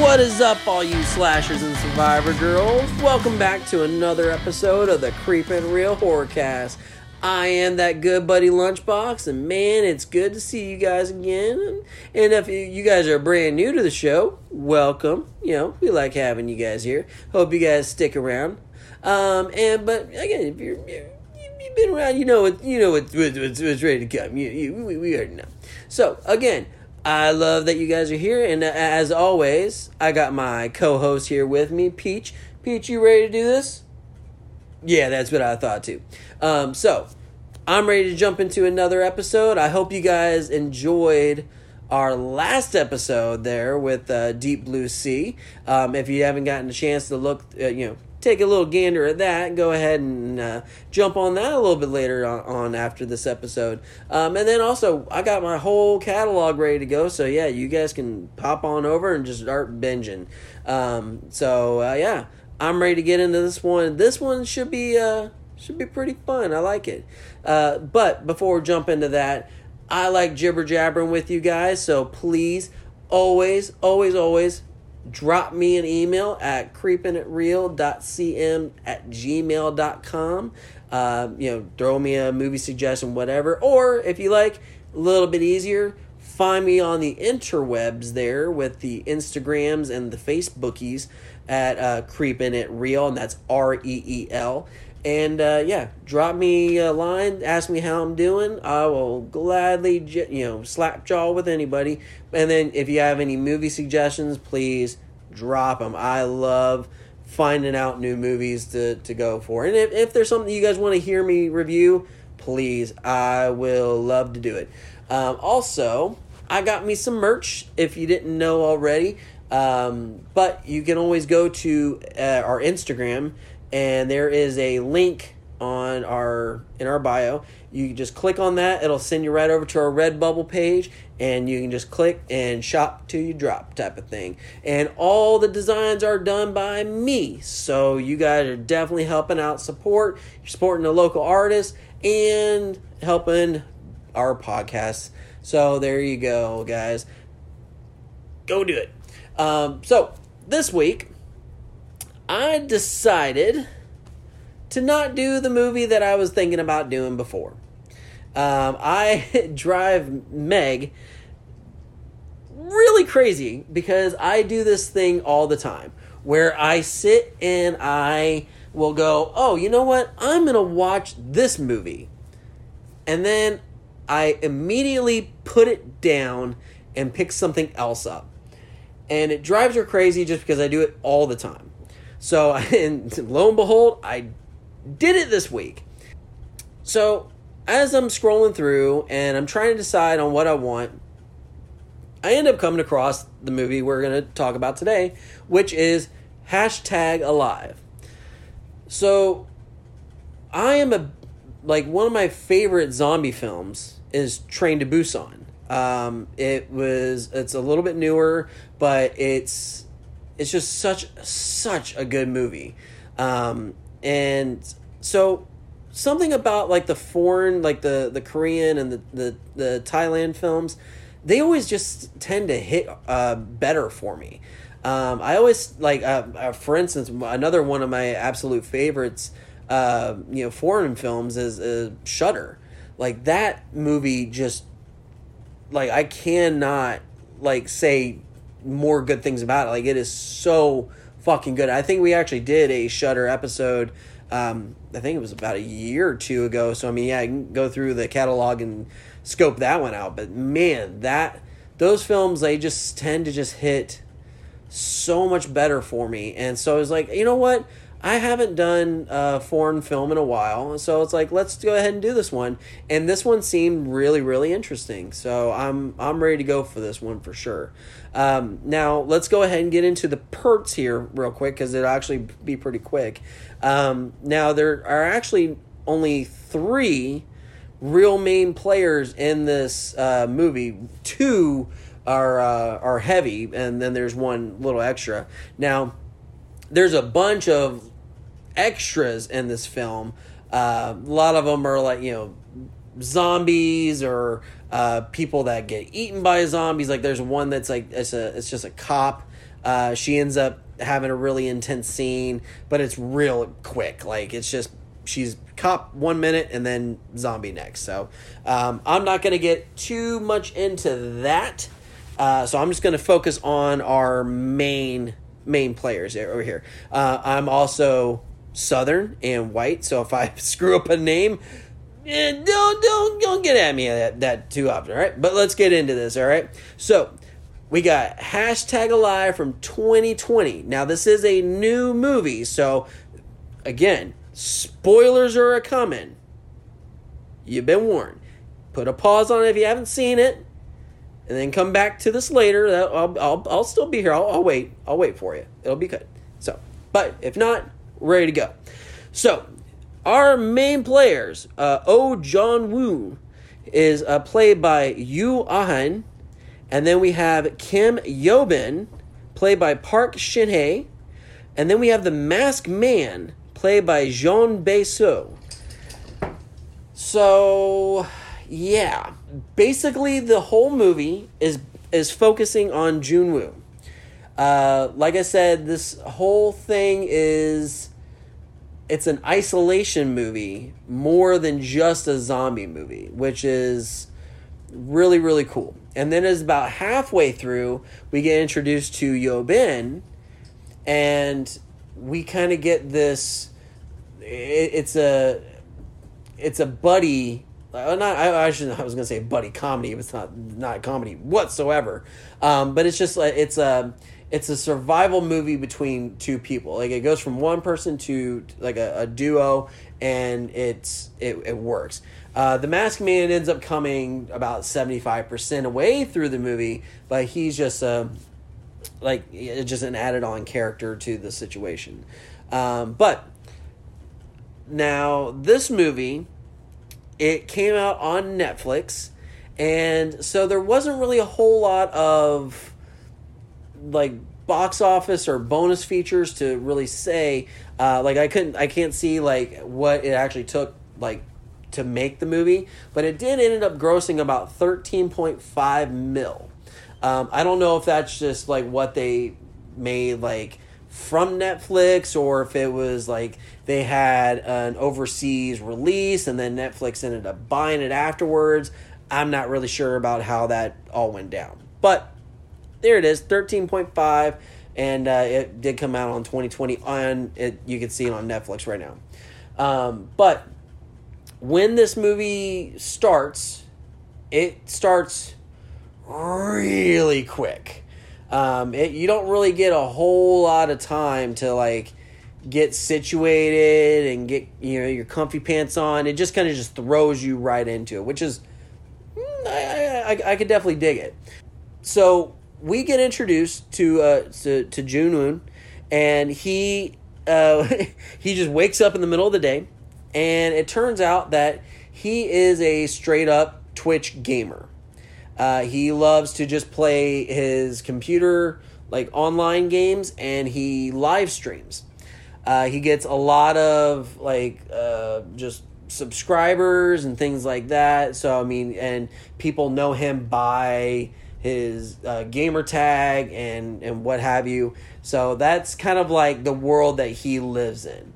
What is up, all you slashers and survivor girls? Welcome back to another episode of the Creepin' Real Horrorcast. I am that good buddy Lunchbox, and man, it's good to see you guys again. And if you guys are brand new to the show, welcome. You know, we like having you guys here. Hope you guys stick around. Um, and but again, if you're, you've been around, you know what you know what's, what's, what's ready to come. You, you, we, we already know. So again, I love that you guys are here, and as always, I got my co-host here with me, Peach. Peach, you ready to do this? Yeah, that's what I thought too. Um, so I'm ready to jump into another episode. I hope you guys enjoyed our last episode there with uh, Deep Blue Sea. Um, if you haven't gotten a chance to look, uh, you know, take a little gander at that, go ahead and uh, jump on that a little bit later on, on after this episode. Um, and then also, I got my whole catalog ready to go. So yeah, you guys can pop on over and just start binging. Um, so uh, yeah. I'm ready to get into this one. This one should be uh should be pretty fun. I like it. Uh, but before we jump into that, I like jibber jabbering with you guys. So please, always, always, always drop me an email at creepingatreal.cm at gmail.com. Uh, you know, throw me a movie suggestion, whatever. Or if you like, a little bit easier, find me on the interwebs there with the Instagrams and the Facebookies at uh, Creepin' It Real, and that's R E E L. And uh, yeah, drop me a line, ask me how I'm doing. I will gladly, you know, slap jaw with anybody. And then if you have any movie suggestions, please drop them. I love finding out new movies to, to go for. And if, if there's something you guys want to hear me review, please, I will love to do it. Um, also, I got me some merch if you didn't know already. Um, but you can always go to uh, our Instagram, and there is a link on our in our bio. You just click on that; it'll send you right over to our Redbubble page, and you can just click and shop till you drop type of thing. And all the designs are done by me, so you guys are definitely helping out. Support you're supporting the local artists and helping our podcast. So there you go, guys. Go do it. Um, so this week, I decided to not do the movie that I was thinking about doing before. Um, I drive Meg really crazy because I do this thing all the time where I sit and I will go, oh, you know what? I'm going to watch this movie. And then I immediately put it down and pick something else up and it drives her crazy just because I do it all the time. So, and lo and behold, I did it this week. So, as I'm scrolling through and I'm trying to decide on what I want, I end up coming across the movie we're going to talk about today, which is hashtag alive. So, I am a like one of my favorite zombie films is Train to Busan. Um, it was it's a little bit newer, but it's it's just such such a good movie. Um, and so something about like the foreign like the the Korean and the the, the Thailand films, they always just tend to hit uh, better for me. Um, I always like, uh, uh, for instance, another one of my absolute favorites, uh, you know, foreign films is uh, Shutter. Like that movie just like I cannot like say more good things about it. Like it is so fucking good. I think we actually did a Shutter episode. Um, I think it was about a year or two ago. So I mean, yeah, I can go through the catalog and scope that one out. But man, that those films they just tend to just hit so much better for me. And so I was like, you know what? I haven't done a foreign film in a while, so it's like let's go ahead and do this one. And this one seemed really, really interesting, so I'm I'm ready to go for this one for sure. Um, now let's go ahead and get into the perks here real quick because it'll actually be pretty quick. Um, now there are actually only three real main players in this uh, movie. Two are uh, are heavy, and then there's one little extra. Now there's a bunch of extras in this film. Uh, a lot of them are like you know zombies or uh, people that get eaten by zombies. Like there's one that's like it's a it's just a cop. Uh, she ends up having a really intense scene, but it's real quick. Like it's just she's cop one minute and then zombie next. So um, I'm not going to get too much into that. Uh, so I'm just going to focus on our main main players over here. Uh, I'm also Southern and white, so if I screw up a name, eh, don't don't don't get at me that, that too often. All right, but let's get into this. All right, so we got hashtag alive from 2020. Now this is a new movie, so again, spoilers are a coming. You've been warned. Put a pause on it if you haven't seen it, and then come back to this later. I'll I'll, I'll still be here. I'll, I'll wait. I'll wait for you. It'll be good. So, but if not, ready to go. So, our main players, uh, Oh John Woo, is uh, played by Yu Ahan, and then we have Kim Yobin, played by Park Shin and then we have the Mask Man, played by Jean Beiso. So, yeah, basically the whole movie is is focusing on Junwoo. Uh, like I said, this whole thing is it's an isolation movie more than just a zombie movie, which is really really cool. And then as about halfway through, we get introduced to Yobin, and we kind of get this. It, it's a it's a buddy. Uh, not I, I should I was gonna say buddy comedy. But it's not not comedy whatsoever. Um, but it's just like it's a it's a survival movie between two people. Like it goes from one person to like a, a duo, and it's it, it works. Uh, the Masked Man ends up coming about seventy five percent away through the movie, but he's just a like just an added on character to the situation. Um, but now this movie, it came out on Netflix, and so there wasn't really a whole lot of like box office or bonus features to really say uh, like i couldn't i can't see like what it actually took like to make the movie but it did ended up grossing about 13.5 mil. Um, i don't know if that's just like what they made like from netflix or if it was like they had an overseas release and then netflix ended up buying it afterwards. I'm not really sure about how that all went down. But there it is, thirteen point five, and uh, it did come out on twenty twenty. On it, you can see it on Netflix right now. Um, but when this movie starts, it starts really quick. Um, it, you don't really get a whole lot of time to like get situated and get you know your comfy pants on. It just kind of just throws you right into it, which is mm, I, I, I could definitely dig it. So we get introduced to uh, to, to Junwoo, and he uh, he just wakes up in the middle of the day, and it turns out that he is a straight up Twitch gamer. Uh, he loves to just play his computer like online games, and he live streams. Uh, he gets a lot of like uh, just subscribers and things like that. So I mean, and people know him by his uh, gamer tag and and what have you. So that's kind of like the world that he lives in.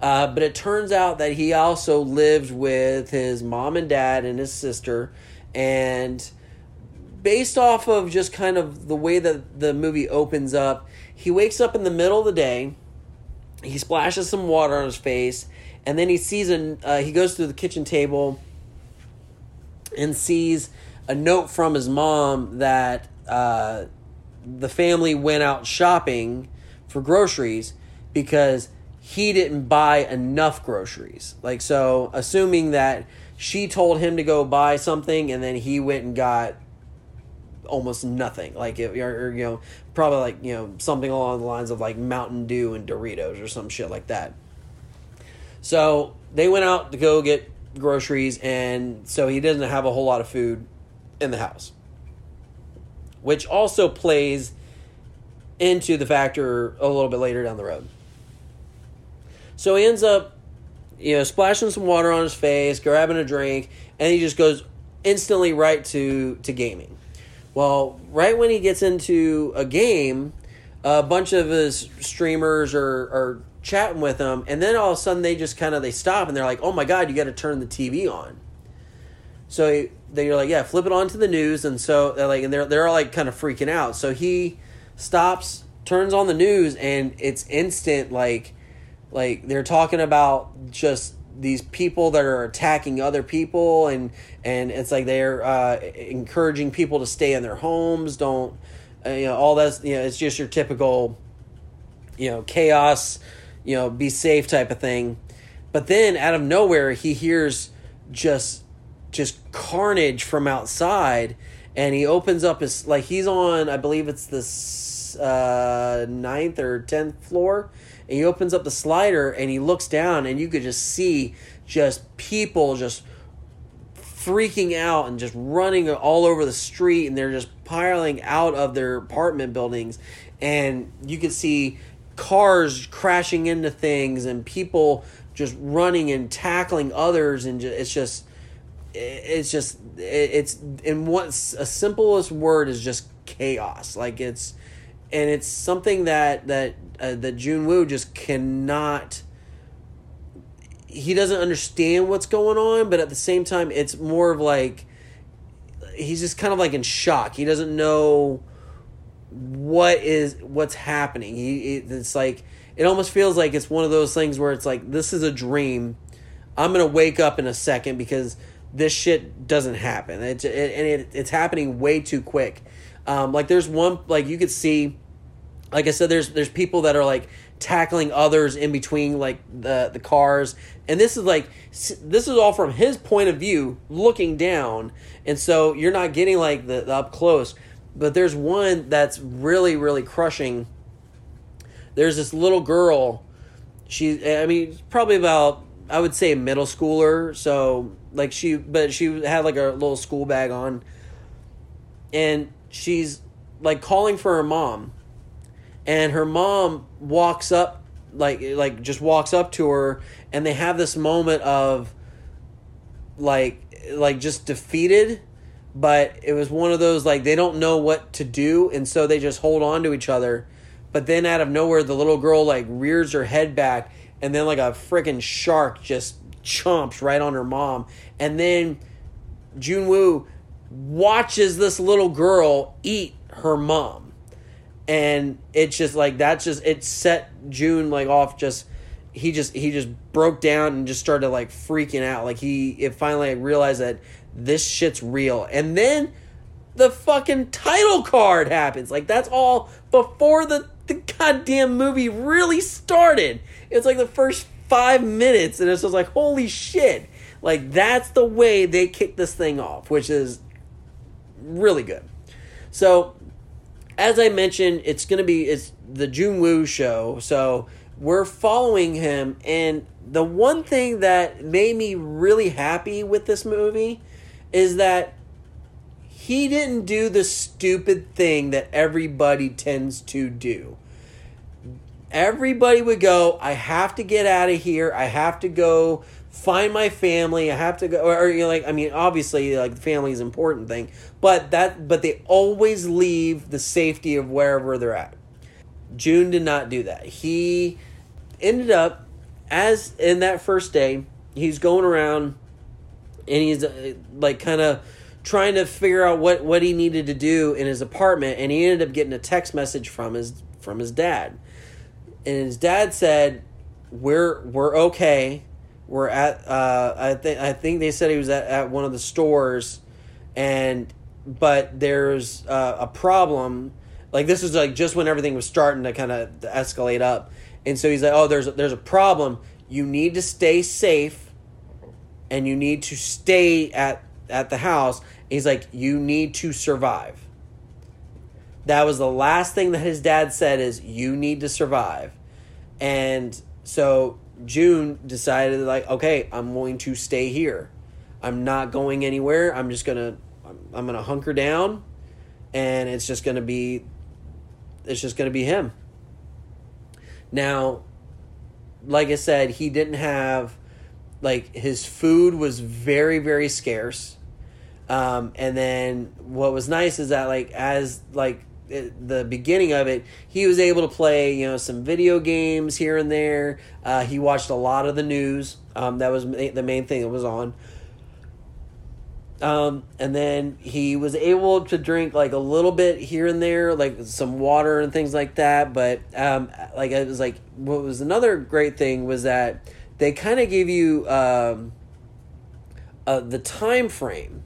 Uh, but it turns out that he also lived with his mom and dad and his sister, and based off of just kind of the way that the movie opens up, he wakes up in the middle of the day. He splashes some water on his face, and then he sees an. Uh, he goes to the kitchen table and sees a note from his mom that uh, the family went out shopping for groceries because he didn't buy enough groceries. Like, so assuming that she told him to go buy something and then he went and got almost nothing. Like, or, or, you know, probably like, you know, something along the lines of like Mountain Dew and Doritos or some shit like that. So they went out to go get groceries, and so he doesn't have a whole lot of food in the house, which also plays into the factor a little bit later down the road. So he ends up you know, splashing some water on his face, grabbing a drink, and he just goes instantly right to to gaming. Well, right when he gets into a game, a bunch of his streamers are are chatting with him, and then all of a sudden they just kind of they stop and they're like, "Oh my god, you got to turn the TV on." So they're like, "Yeah, flip it on to the news," and so they're like, and they're they're all like kind of freaking out. So he stops, turns on the news, and it's instant like like they're talking about just these people that are attacking other people and and it's like they're uh, encouraging people to stay in their homes don't uh, you know all that's you know it's just your typical you know chaos you know be safe type of thing but then out of nowhere he hears just just carnage from outside and he opens up his like he's on i believe it's the uh, ninth or tenth floor and he opens up the slider and he looks down and you could just see just people just freaking out and just running all over the street and they're just piling out of their apartment buildings and you could see cars crashing into things and people just running and tackling others and it's just it's just it's in what's a simplest word is just chaos like it's and it's something that that uh, that Jun Woo just cannot. He doesn't understand what's going on, but at the same time, it's more of like he's just kind of like in shock. He doesn't know what is what's happening. He it's like it almost feels like it's one of those things where it's like this is a dream. I'm gonna wake up in a second because this shit doesn't happen. It's it, and it, it's happening way too quick. Um, like there's one like you could see like I said, there's there's people that are like tackling others in between like the the cars, and this is like this is all from his point of view, looking down, and so you're not getting like the, the up close. But there's one that's really really crushing. There's this little girl. She, I mean, probably about I would say middle schooler. So like she, but she had like a little school bag on, and she's like calling for her mom. And her mom walks up like like just walks up to her and they have this moment of like like just defeated. But it was one of those like they don't know what to do and so they just hold on to each other. But then out of nowhere the little girl like rears her head back and then like a freaking shark just chomps right on her mom. And then Junwoo watches this little girl eat her mom. And it's just like that's just it set Jun like off just he just he just broke down and just started like freaking out. Like he it finally realized that this shit's real. And then the fucking title card happens. Like that's all before the the goddamn movie really started it's like the first five minutes and it's just like holy shit like that's the way they kick this thing off which is really good so as I mentioned, it's going to be it's the Jun Woo show, so we're following him. And the one thing that made me really happy with this movie is that he didn't do the stupid thing that everybody tends to do. Everybody would go, I have to get out of here. I have to go find my family. I have to go, or, or you know, like I mean, obviously, like family is important thing, but that but they always leave the safety of wherever they're at. June did not do that. He ended up as in that first day, he's going around and he's uh, like kind of trying to figure out what what he needed to do in his apartment and he ended up getting a text message from his from his dad. And his dad said, "We're we're okay were at uh, I think I think they said he was at, at one of the stores, and but there's uh, a problem. Like this is like just when everything was starting to kind of escalate up, and so he's like, "Oh, there's a, there's a problem. You need to stay safe, and you need to stay at at the house." And he's like, "You need to survive." That was the last thing that his dad said is, "You need to survive," and so June decided like, okay, I'm going to stay here. I'm not going anywhere. I'm just gonna I'm gonna hunker down, and it's just gonna be it's just gonna be him. Now, like I said, he didn't have like his food was very very scarce um, and then what was nice is that like as like the beginning of it he was able to play you know some video games here and there uh, he watched a lot of the news um, that was the main thing that was on um, and then he was able to drink like a little bit here and there, like some water and things like that. But um, like it was like what was another great thing was that they kind of gave you um, uh, the time frame.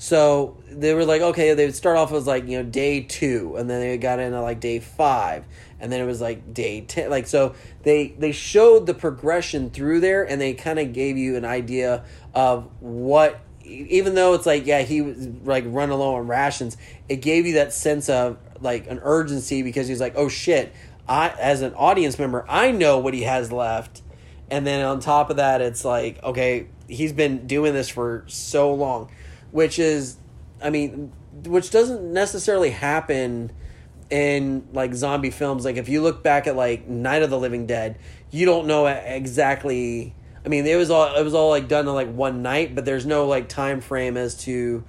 So they were like, okay, they would start off as like you know day two, and then they got into like day five, and then it was like day ten. Like so, they they showed the progression through there, and they kind of gave you an idea of what even though it's like yeah he was like running low on rations it gave you that sense of like an urgency because he's like oh shit i as an audience member i know what he has left and then on top of that it's like okay he's been doing this for so long which is i mean which doesn't necessarily happen in like zombie films like if you look back at like night of the living dead you don't know exactly I mean, it was all it was all like done in like one night, but there's no like time frame as to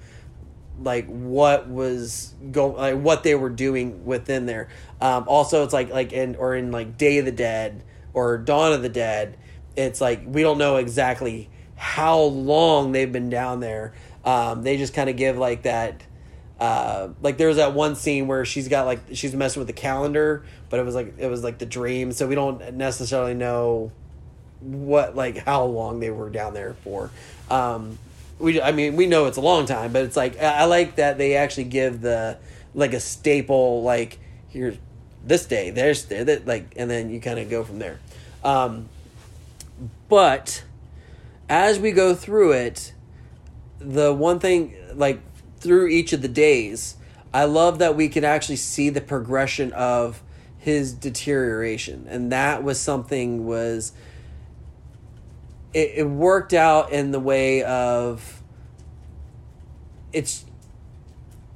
like what was going like what they were doing within there. Um, also, it's like like in or in like Day of the Dead or Dawn of the Dead, it's like we don't know exactly how long they've been down there. Um, they just kind of give like that. Uh, like there was that one scene where she's got like she's messing with the calendar, but it was like it was like the dream, so we don't necessarily know what like how long they were down there for. Um, we I mean we know it's a long time, but it's like I, I like that they actually give the like a staple like here's this day there's there that like and then you kind of go from there. Um, but as we go through it, the one thing like through each of the days, I love that we could actually see the progression of his deterioration, and that was something was it, it worked out in the way of it's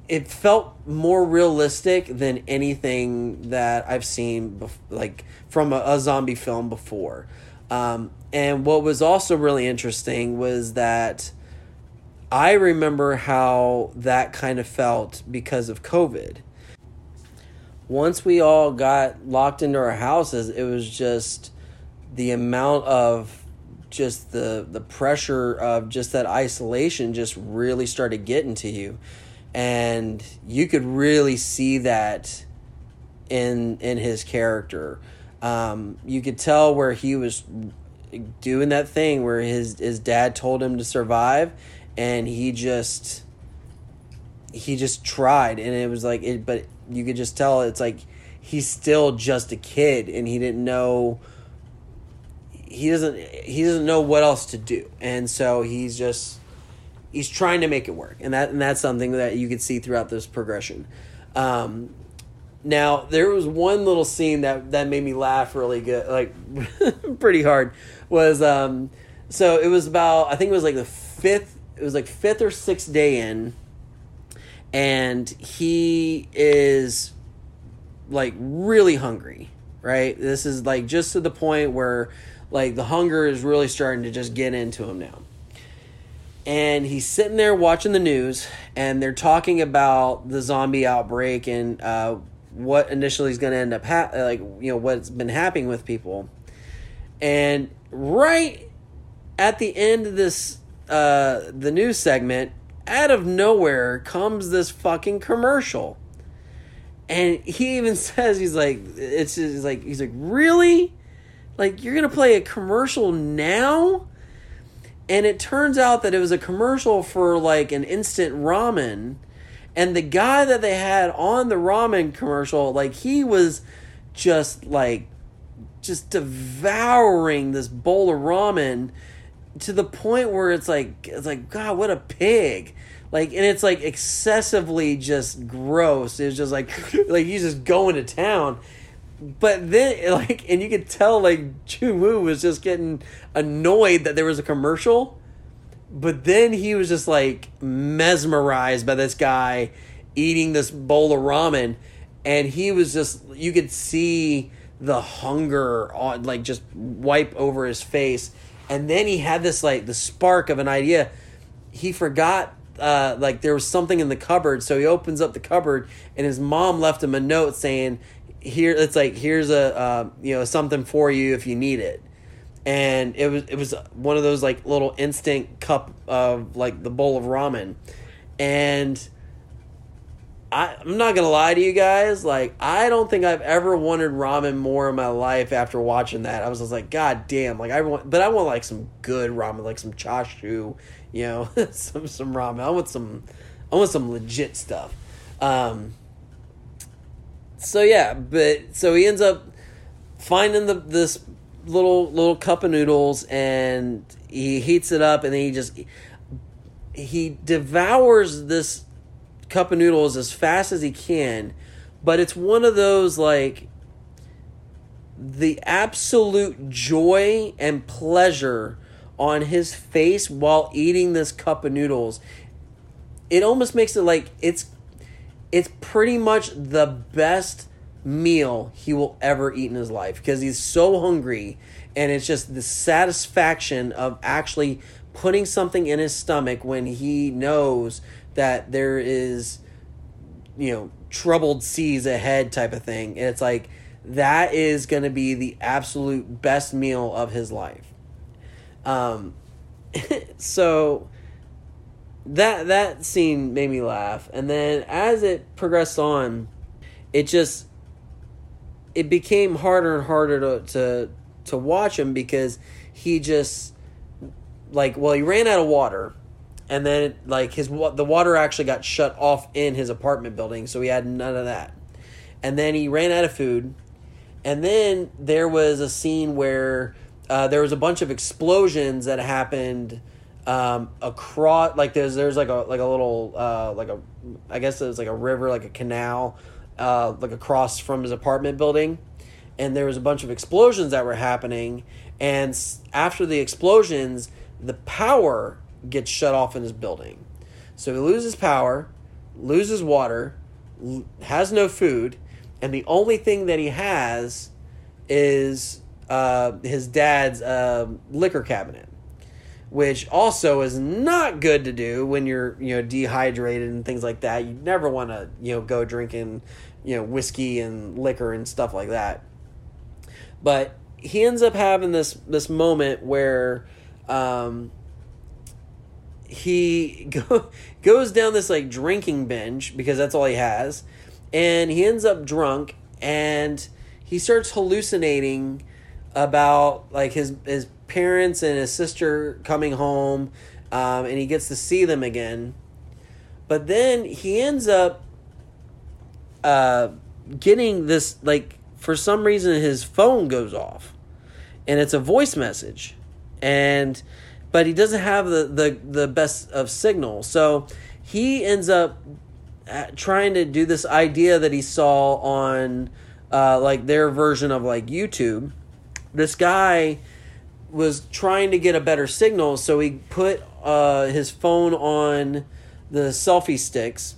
it felt more realistic than anything that I've seen bef- like from a, a, zombie film before. Um, and what was also really interesting was that I remember how that kind of felt because of COVID. Once we all got locked into our houses, it was just the amount of just the the pressure of just that isolation just really started getting to you. And you could really see that in in his character. Um, you could tell where he was doing that thing where his his dad told him to survive and he just he just tried and it was like it but you could just tell it's like he's still just a kid and he didn't know he doesn't he doesn't know what else to do, and so he's just he's trying to make it work, and that and that's something that you could see throughout this progression. Um, now there was one little scene that that made me laugh really good, like pretty hard. Was um, so it was about I think it was like the fifth, it was like fifth or sixth day in, and he is like really hungry. Right, this is like just to the point where like the hunger is really starting to just get into him now. And he's sitting there watching the news, and they're talking about the zombie outbreak and uh, what initially is going to end up ha- like you know what's been happening with people. And right at the end of this uh, the news segment, out of nowhere comes this fucking commercial. And he even says he's like it's just like he's like really like, you're going to play a commercial now? And it turns out that it was a commercial for like an instant ramen. And the guy that they had on the ramen commercial, like, he was just like, just devouring this bowl of ramen to the point where it's like, it's like, God, what a pig. Like and it's like excessively just gross. It's just like like he's just going to town. But then like and you could tell like Woo was just getting annoyed that there was a commercial. But then he was just like mesmerized by this guy eating this bowl of ramen. And he was just you could see the hunger on like just wipe over his face and then he had this like the spark of an idea. He forgot uh, like there was something in the cupboard, so he opens up the cupboard, and his mom left him a note saying, "Here, it's like here's a uh, you know something for you if you need it." And it was it was one of those like little instant cup of like the bowl of ramen, and I, I'm not gonna lie to you guys. Like, I don't think I've ever wanted ramen more in my life after watching that. I was just like, God damn! Like, I want, but I want like some good ramen, like some chashu, you know, some some ramen. I want some, I want some legit stuff. Um. So yeah, but so he ends up finding the this little little cup of noodles and he heats it up and then he just he devours this cup of noodles as fast as he can, but it's one of those like the absolute joy and pleasure on his face while eating this cup of noodles. It almost makes it like it's it's pretty much the best meal he will ever eat in his life because he's so hungry and it's just the satisfaction of actually putting something in his stomach when he knows that there is you know troubled seas ahead type of thing. And it's like that is going to be the absolute best meal of his life. Um so that that scene made me laugh. And then as it progressed on it just it became harder and harder to to, to watch him because he just like well he ran out of water and then like his the water actually got shut off in his apartment building, so he had none of that. And then he ran out of food, and then there was a scene where uh, there was a bunch of explosions that happened um, across like there's there's like a like a little uh, like a I guess it was like a river like a canal uh, like across from his apartment building, and there was a bunch of explosions that were happening, and after the explosions, the power gets shut off in his building. So he loses power, loses water, has no food, and the only thing that he has is uh, his dad's uh, liquor cabinet, which also is not good to do when you're you know dehydrated and things like that. You never want to you know go drinking you know whiskey and liquor and stuff like that. But he ends up having this this moment where um, he go, goes down this like drinking binge because that's all he has and he ends up drunk and he starts hallucinating about like his his parents and his sister coming home um, and he gets to see them again. But then he ends up uh, getting this like for some reason his phone goes off and it's a voice message. And but he doesn't have the, the, the best of signal. So he ends up uh, trying to do this idea that he saw on uh, like their version of like YouTube. This guy was trying to get a better signal, so he put uh, his phone on the selfie sticks,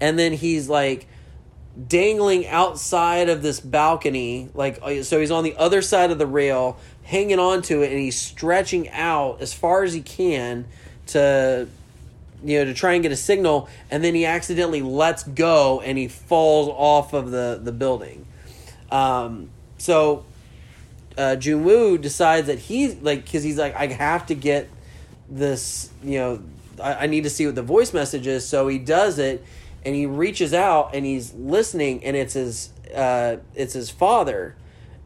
and then he's like dangling outside of this balcony, like uh, so he's on the other side of the rail, hanging on to it and he's stretching out as far as he can to you know to try and get a signal and then he accidentally lets go and he falls off of the the building. Um, so uh, Junwoo decides that he's like because he's like I have to get this you know I, I need to see what the voice message is. So he does it and he reaches out and he's listening and it's his uh, it's his father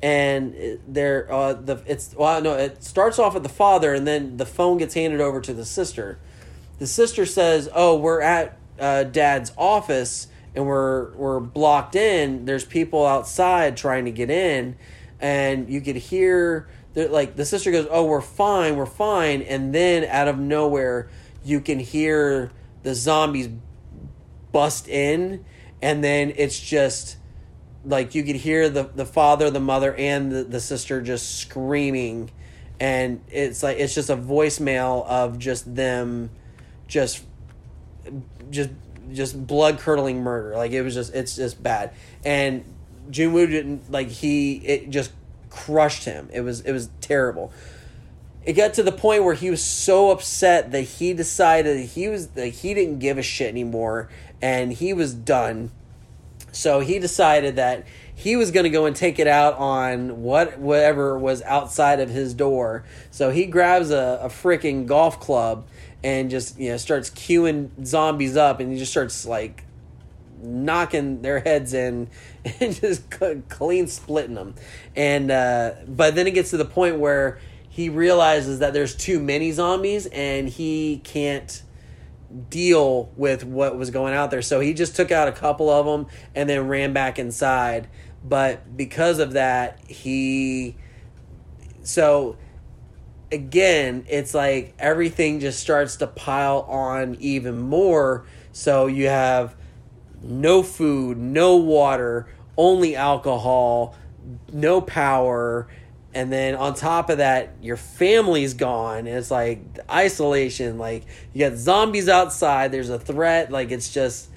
and there uh the it's well no it starts off with the father and then the phone gets handed over to the sister. The sister says oh we're at uh, dad's office and we're we're blocked in. There's people outside trying to get in and you could hear like the sister goes oh we're fine we're fine and then out of nowhere you can hear the zombies bust in and then it's just like you could hear the the father, the mother, and the, the sister just screaming, and it's like it's just a voicemail of just them, just, just just blood curdling murder. Like it was just it's just bad. And Junwoo didn't like he it just crushed him. It was it was terrible. it got to the point where he was so upset that he decided he was that he didn't give a shit anymore and he was done. So he decided that he was going to go and take it out on what whatever was outside of his door. So he grabs a, a freaking golf club and just you know starts queuing zombies up and he just starts like knocking their heads in and just clean splitting them. And uh, but then it gets to the point where he realizes that there's too many zombies and he can't deal with what was going out there. So he just took out a couple of them and then ran back inside. But because of that, he so again, it's like everything just starts to pile on even more. So you have no food, no water, only alcohol, no power, and then on top of that, your family's gone. It's like isolation. Like you got zombies outside. There's a threat. Like it's just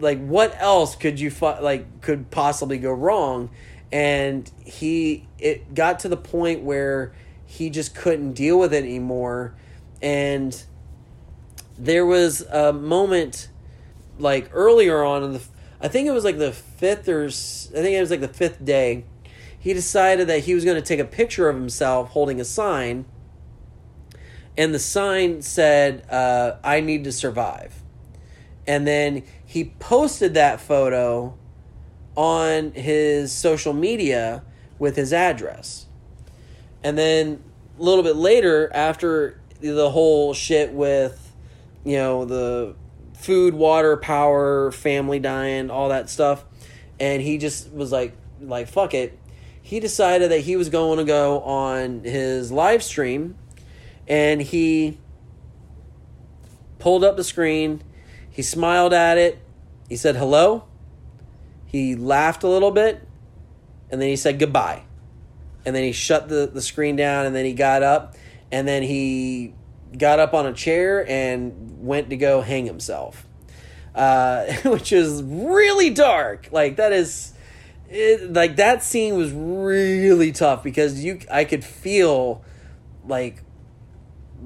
like what else could you fu- like could possibly go wrong? And he it got to the point where he just couldn't deal with it anymore, and there was a moment like earlier on in the I think it was like the fifth or I think it was like the fifth day. He decided that he was going to take a picture of himself holding a sign, and the sign said, uh, "I need to survive." And then he posted that photo on his social media with his address. And then a little bit later, after the whole shit with, you know, the food, water, power, family dying, all that stuff. And he just was like, like fuck it. He decided that he was going to go on his live stream, and he pulled up the screen. He smiled at it. He said hello. He laughed a little bit, and then he said goodbye. And then he shut the, the screen down, and then he got up, and then he got up on a chair and went to go hang himself, uh, which is really dark. Like that is, it, like that scene was really tough because you I could feel like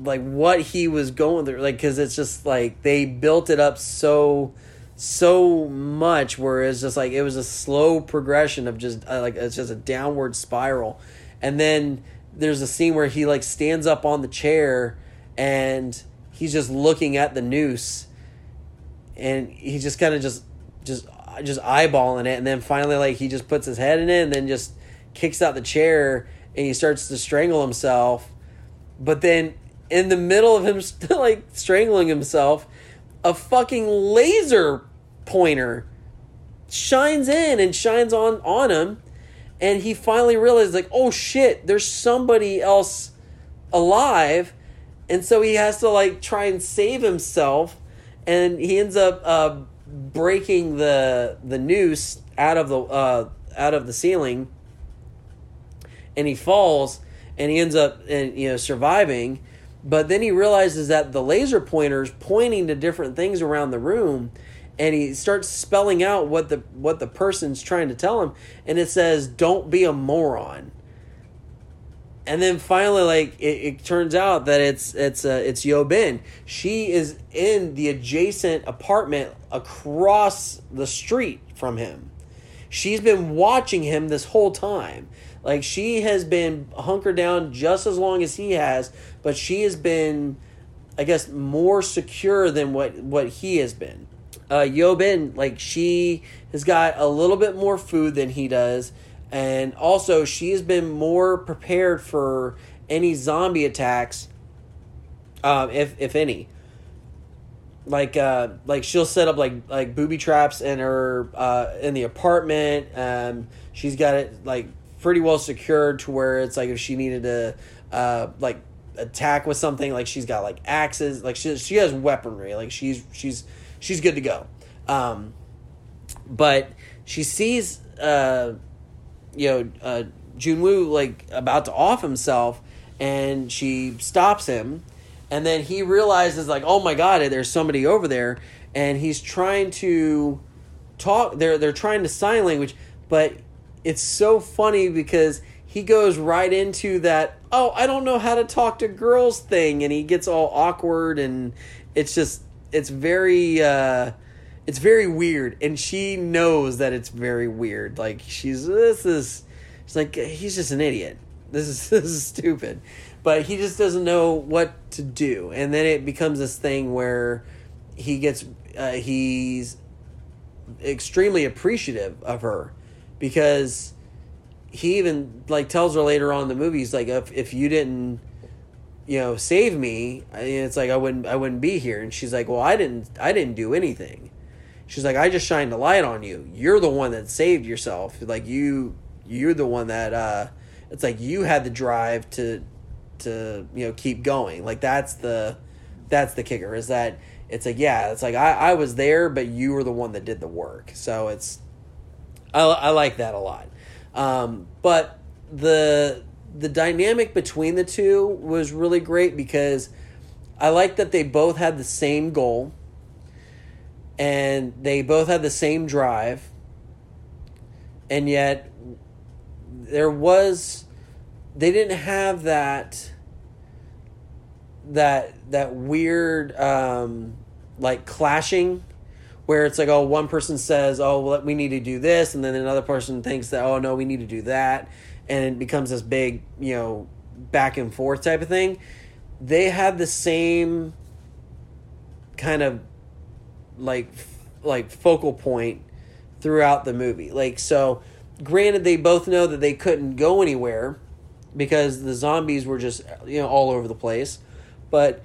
like what he was going through like because it's just like they built it up so so much where it's just like it was a slow progression of just uh, like it's just a downward spiral. And then there's a scene where he like stands up on the chair and he's just looking at the noose and he's just kind of just just just eyeballing it and then finally like he just puts his head in it and then just kicks out the chair and he starts to strangle himself. But then in the middle of him like strangling himself a fucking laser pointer shines in and shines on on him. And he finally realizes like oh shit there's somebody else alive. And so he has to like try and save himself. And he ends up uh, breaking the the noose out of the uh, out of the ceiling and he falls and he ends up and you know surviving. But then he realizes that the laser pointer's pointing to different things around the room and he starts spelling out what the what the person's trying to tell him. And it says don't be a moron and then finally like it, it turns out that it's it's uh, it's Yo Bin. She is in the adjacent apartment across the street from him. She's been watching him this whole time. Like she has been hunkered down just as long as he has, but she has been I guess more secure than what what he has been. Uh Yo Bin like she has got a little bit more food than he does and also she has been more prepared for any zombie attacks, um, if if any. Like uh, like she'll set up like like booby traps in her uh, in the apartment. Um, she's got it like pretty well secured to where it's like if she needed to uh, like attack with something, like she's got like axes, like she she has weaponry, like she's she's she's good to go. Um, but she sees uh you know, uh, Junwoo like about to off himself, and she stops him, and then he realizes like, oh my god, there's somebody over there, and he's trying to talk. They're they're trying to sign language, but it's so funny because he goes right into that oh i don't know how to talk to girls thing and he gets all awkward and it's just it's very uh it's very weird and she knows that it's very weird. Like she's this is she's like he's just an idiot. This is this is stupid. But he just doesn't know what to do. And then it becomes this thing where he gets uh, he's extremely appreciative of her because he even like tells her later on in the movie he's like if, if you didn't you know save me it's like i wouldn't i wouldn't be here. And she's like well i didn't i didn't do anything she's like i just shined a light on you. You're the one that saved yourself. Like you you're the one that uh it's like you had the drive to to you know keep going. Like that's the that's the kicker is that it's like yeah it's like i i was there but you were the one that did the work. So it's i, I like that a lot. Um, but the the dynamic between the two was really great because I like that they both had the same goal and they both had the same drive and yet there was they didn't have that that that weird um like clashing where it's like, oh, one person says, oh, well, we need to do this, and then another person thinks that, oh, no, we need to do that, and it becomes this big, you know, back and forth type of thing. They had the same kind of like like focal point throughout the movie. Like so, granted, they both know that they couldn't go anywhere because the zombies were just you know all over the place, but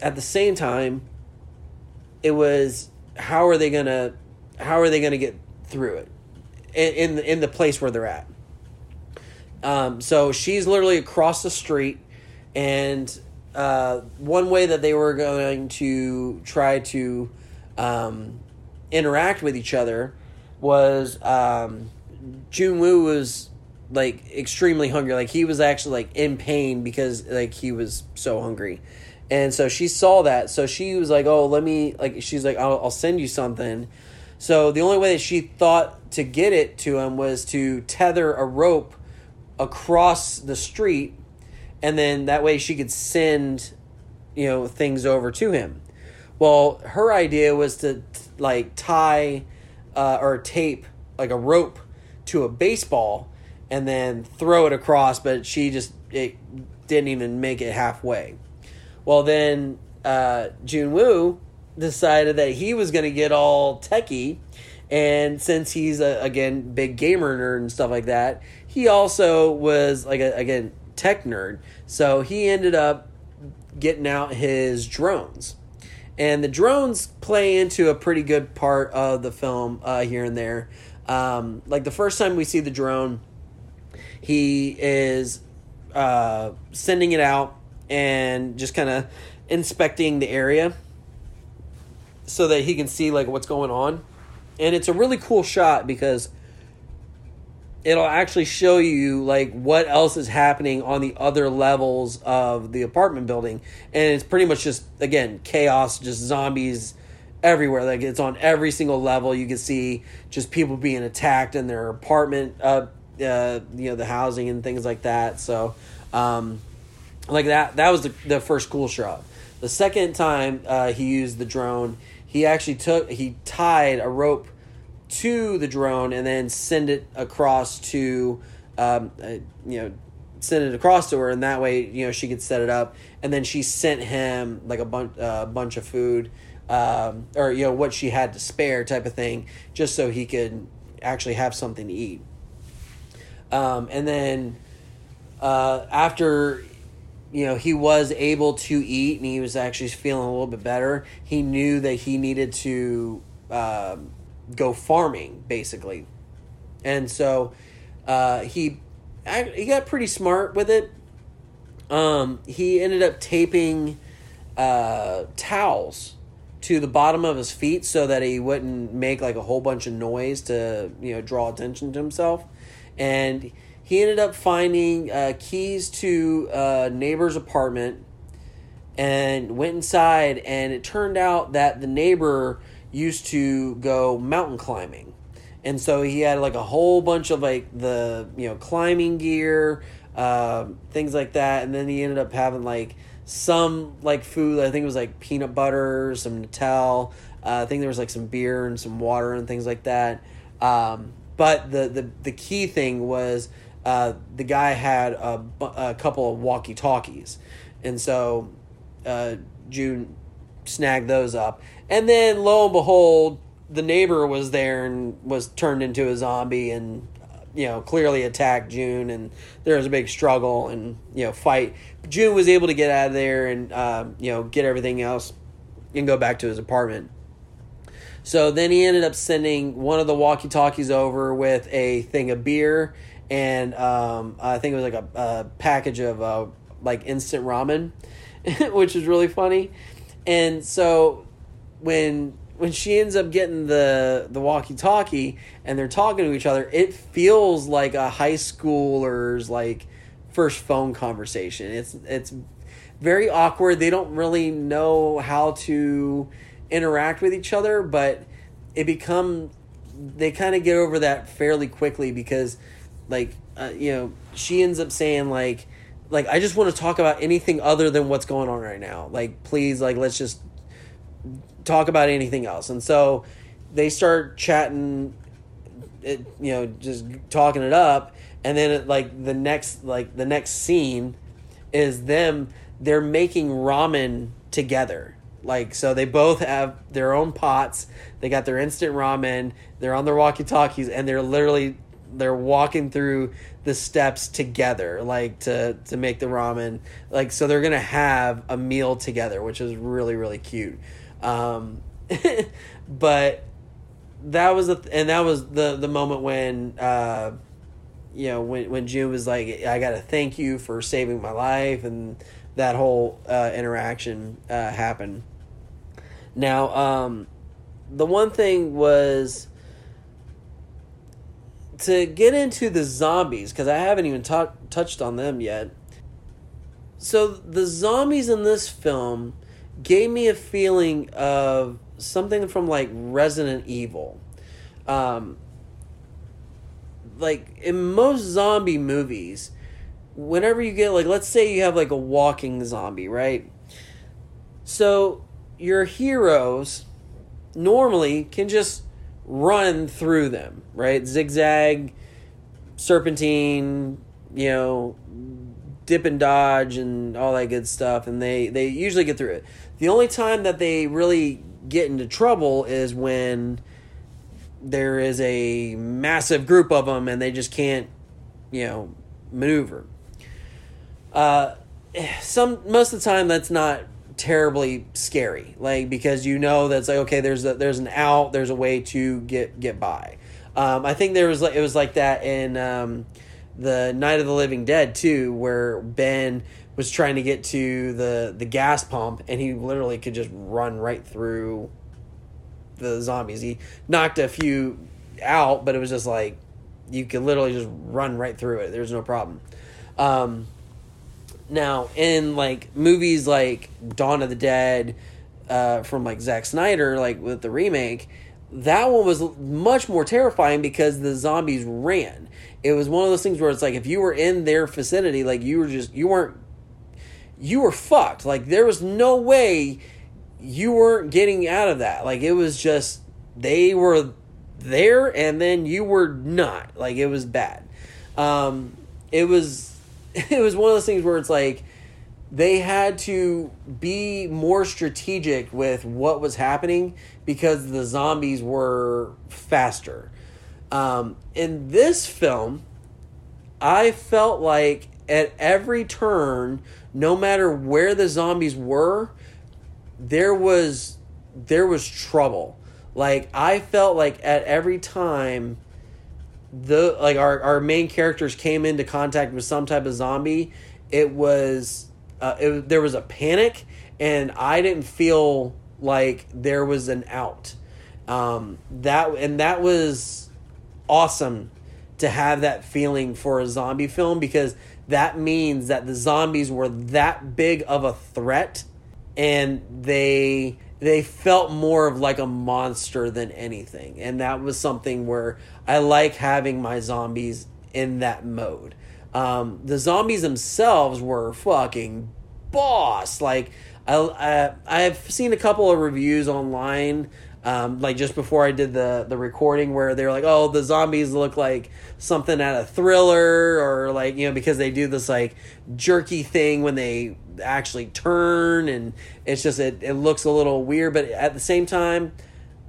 at the same time, it was how are they gonna how are they gonna get through it in in the, in the place where they're at? Um, so she's literally across the street, and uh, one way that they were going to try to um, interact with each other was um, Jun Woo was like extremely hungry. Like he was actually like in pain because like he was so hungry. And so she saw that. So she was like, "Oh, let me like." She's like, "I'll, I'll send you something." So the only way that she thought to get it to him was to tether a rope across the street, and then that way she could send, you know, things over to him. Well, her idea was to like tie uh, or tape like a rope to a baseball and then throw it across, but she just it didn't even make it halfway. Well, then uh, Jun Woo decided that he was going to get all techie. And since he's, a, again, big gamer nerd and stuff like that, he also was, like, a, again, tech nerd. So he ended up getting out his drones. And the drones play into a pretty good part of the film uh, here and there. Um, like the first time we see the drone, he is uh, sending it out and just kind of inspecting the area so that he can see like what's going on. And it's a really cool shot because it'll actually show you like what else is happening on the other levels of the apartment building. And it's pretty much just again chaos just zombies everywhere. Like it's on every single level. You can see just people being attacked in their apartment uh, uh you know the housing and things like that. So um like that that was the, the first cool shot the second time uh, he used the drone he actually took he tied a rope to the drone and then send it across to um, uh, you know send it across to her and that way you know she could set it up and then she sent him like a bunch uh, bunch of food um, or you know what she had to spare type of thing just so he could actually have something to eat um, and then uh, after you know, he was able to eat and he was actually feeling a little bit better. He knew that he needed to uh, go farming, basically. And so uh, he he got pretty smart with it. Um, he ended up taping uh, towels to the bottom of his feet so that he wouldn't make like a whole bunch of noise to you know draw attention to himself. And he ended up finding uh, keys to a neighbor's apartment and went inside and it turned out that the neighbor used to go mountain climbing and so he had like a whole bunch of like the you know climbing gear, uh, things like that, and then he ended up having like some like food. I think it was like peanut butter, some Nutella. Uh, I think there was like some beer and some water and things like that. Um, but the, the the key thing was uh, the guy had a, a couple of walkie talkies, and so uh, June snagged those up. And then lo and behold, the neighbor was there and was turned into a zombie and you know clearly attacked June and there was a big struggle and you know fight. June was able to get out of there and uh, you know get everything else and go back to his apartment. So then he ended up sending one of the walkie talkies over with a thing of beer and um, I think it was like a, a package of uh, like instant ramen, which is really funny. And so when when she ends up getting the the walkie talkie and they're talking to each other, it feels like a high schooler's like first phone conversation. It's it's very awkward. They don't really know how to interact with each other, but it become they kind of get over that fairly quickly because like uh, you know she ends up saying like like I just want to talk about anything other than what's going on right now. Like please like let's just talk about anything else. And so they start chatting it, you know just talking it up and then it, like the next like the next scene is them they're making ramen together like so they both have their own pots they got their instant ramen they're on their walkie talkies and they're literally they're walking through the steps together like to to make the ramen. Like so they're gonna have a meal together which is really really cute. Um but that was the and that was the the moment when uh you know when when june was like i gotta thank you for saving my life and that whole uh interaction uh happened. Now um the one thing was to get into the zombies because I haven't even ta- touched on them yet. So the zombies in this film gave me a feeling of something from like Resident Evil. Um, like in most zombie movies, whenever you get like let's say you have like a walking zombie, right? So your heroes normally can just run through them, right? Zigzag, serpentine, you know, dip and dodge and all that good stuff and they they usually get through it. The only time that they really get into trouble is when there is a massive group of them and they just can't, you know, maneuver. Uh some most of the time that's not terribly scary. Like because you know that's like okay there's a there's an out there's a way to get get by. Um, i think there was like it was like that in um, the night of the living dead too where ben was trying to get to the the gas pump and he literally could just run right through the zombies. He knocked a few out but it was just like you could literally just run right through it. There's no problem. Um, now, in like movies like Dawn of the Dead, uh, from like Zack Snyder, like with the remake, that one was much more terrifying because the zombies ran. It was one of those things where it's like if you were in their vicinity, like you were just you weren't you were fucked. Like there was no way you weren't getting out of that. Like it was just they were there and then you were not. Like it was bad. Um, it was it was one of those things where it's like they had to be more strategic with what was happening because the zombies were faster. Um, in this film, I felt like at every turn, no matter where the zombies were, there was there was trouble. Like I felt like at every time the like our, our main characters came into contact with some type of zombie it was uh, it, there was a panic and i didn't feel like there was an out. Um, that and that was awesome to have that feeling for a zombie film because that means that the zombies were that big of a threat and they they felt more of like a monster than anything. And that was something where I like having my zombies in that mode. Um, the zombies themselves were fucking boss. Like I, I I've seen a couple of reviews online um, like just before I did the the recording where they're like, oh, the zombies look like something out of Thriller or like you know because they do this like jerky thing when they actually turn and it's just it, it looks a little weird, but at the same time,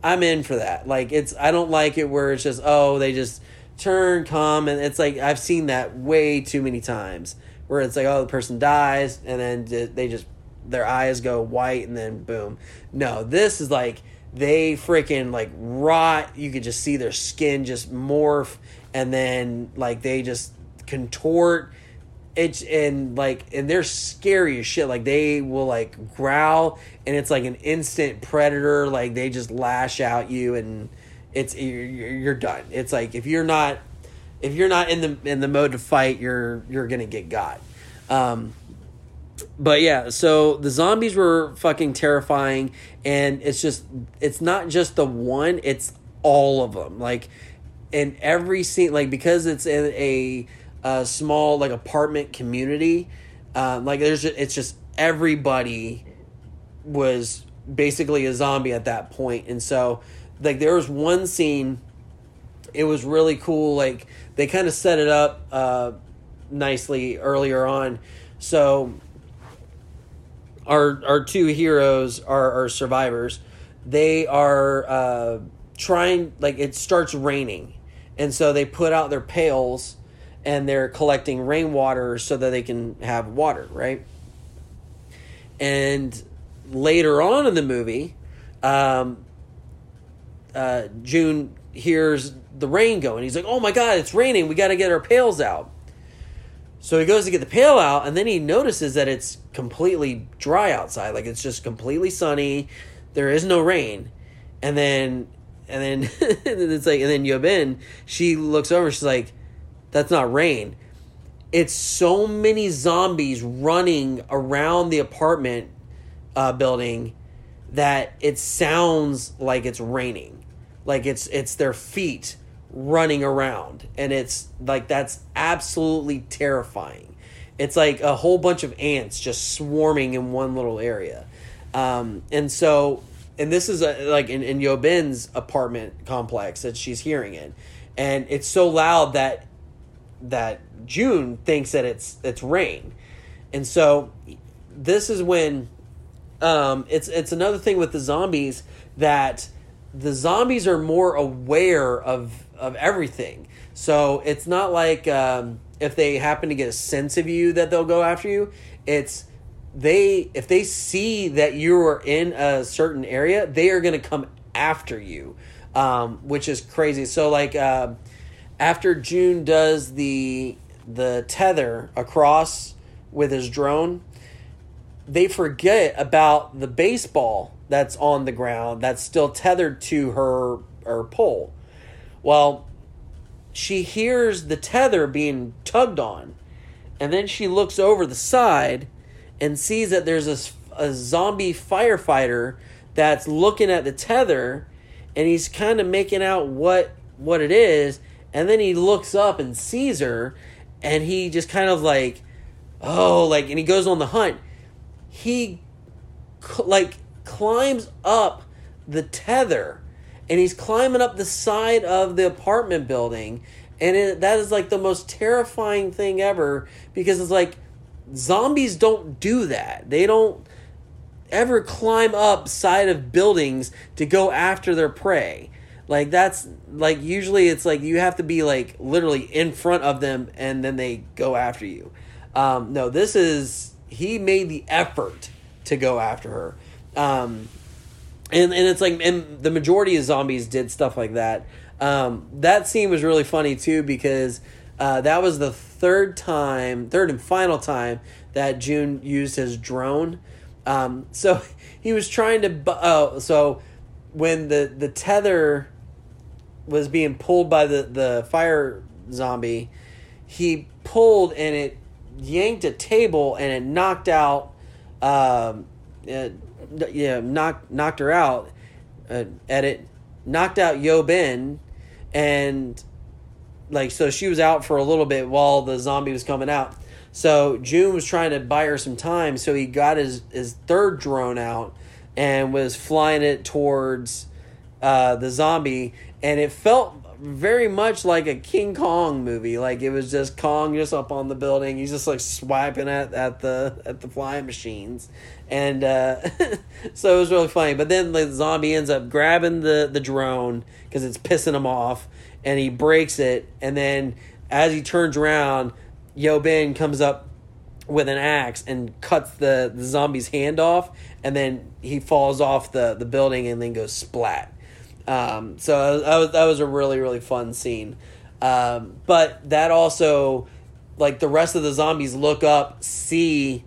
I'm in for that. Like it's I don't like it where it's just oh they just turn come and it's like I've seen that way too many times where it's like oh the person dies and then they just their eyes go white and then boom. No, this is like they freaking like rot. You could just see their skin just morph, and then like they just contort. It's and like and they're scary as shit. Like they will like growl, and it's like an instant predator. Like they just lash out you, and it's you're, you're done. It's like if you're not if you're not in the in the mode to fight, you're you're gonna get got. Um, but yeah, so the zombies were fucking terrifying, and it's just it's not just the one; it's all of them. Like in every scene, like because it's in a, a small like apartment community, uh, like there's it's just everybody was basically a zombie at that point, and so like there was one scene, it was really cool. Like they kind of set it up uh, nicely earlier on, so our our two heroes are, survivors. They are uh, trying like it starts raining, and so they put out their pails and they're collecting rainwater so that they can have water, right? And later on in the movie, um, uh, June hears the rain going. He's like, "Oh my god, it's raining! We got to get our pails out." So he goes to get the pail out, and then he notices that it's completely dry outside. Like it's just completely sunny. There is no rain. And then, and then it's like, and then Yobin, she looks over. She's like, "That's not rain. It's so many zombies running around the apartment uh, building that it sounds like it's raining. Like it's it's their feet." running around and it's like that's absolutely terrifying it's like a whole bunch of ants just swarming in one little area um, and so and this is a, like in, in yobin's apartment complex that she's hearing it and it's so loud that that june thinks that it's it's rain and so this is when um, it's it's another thing with the zombies that the zombies are more aware of of everything. So it's not like um, if they happen to get a sense of you that they'll go after you. It's they if they see that you are in a certain area, they are going to come after you, um, which is crazy. So like uh, after June does the the tether across with his drone, they forget about the baseball that's on the ground that's still tethered to her her pole. Well, she hears the tether being tugged on, and then she looks over the side and sees that there's a, a zombie firefighter that's looking at the tether, and he's kind of making out what what it is, and then he looks up and sees her, and he just kind of like, oh, like, and he goes on the hunt. He like climbs up the tether and he's climbing up the side of the apartment building and it, that is like the most terrifying thing ever because it's like zombies don't do that they don't ever climb up side of buildings to go after their prey like that's like usually it's like you have to be like literally in front of them and then they go after you um, no this is he made the effort to go after her um, and and it's like and the majority of zombies did stuff like that. Um, that scene was really funny too because uh, that was the third time, third and final time that June used his drone. Um, so he was trying to. Oh, so when the the tether was being pulled by the the fire zombie, he pulled and it yanked a table and it knocked out. Um, it yeah knocked knocked her out. Uh, edit knocked out Yobin, and like so she was out for a little bit while the zombie was coming out. So June was trying to buy her some time, so he got his his third drone out and was flying it towards uh, the zombie, and it felt very much like a King Kong movie. Like it was just Kong just up on the building. He's just like swiping at, at the at the flying machines, and uh, so it was really funny. But then the zombie ends up grabbing the the drone because it's pissing him off, and he breaks it. And then as he turns around, Yobin comes up with an axe and cuts the, the zombie's hand off, and then he falls off the, the building and then goes splat. Um, so that was, that was a really really fun scene. Um, but that also, like the rest of the zombies, look up, see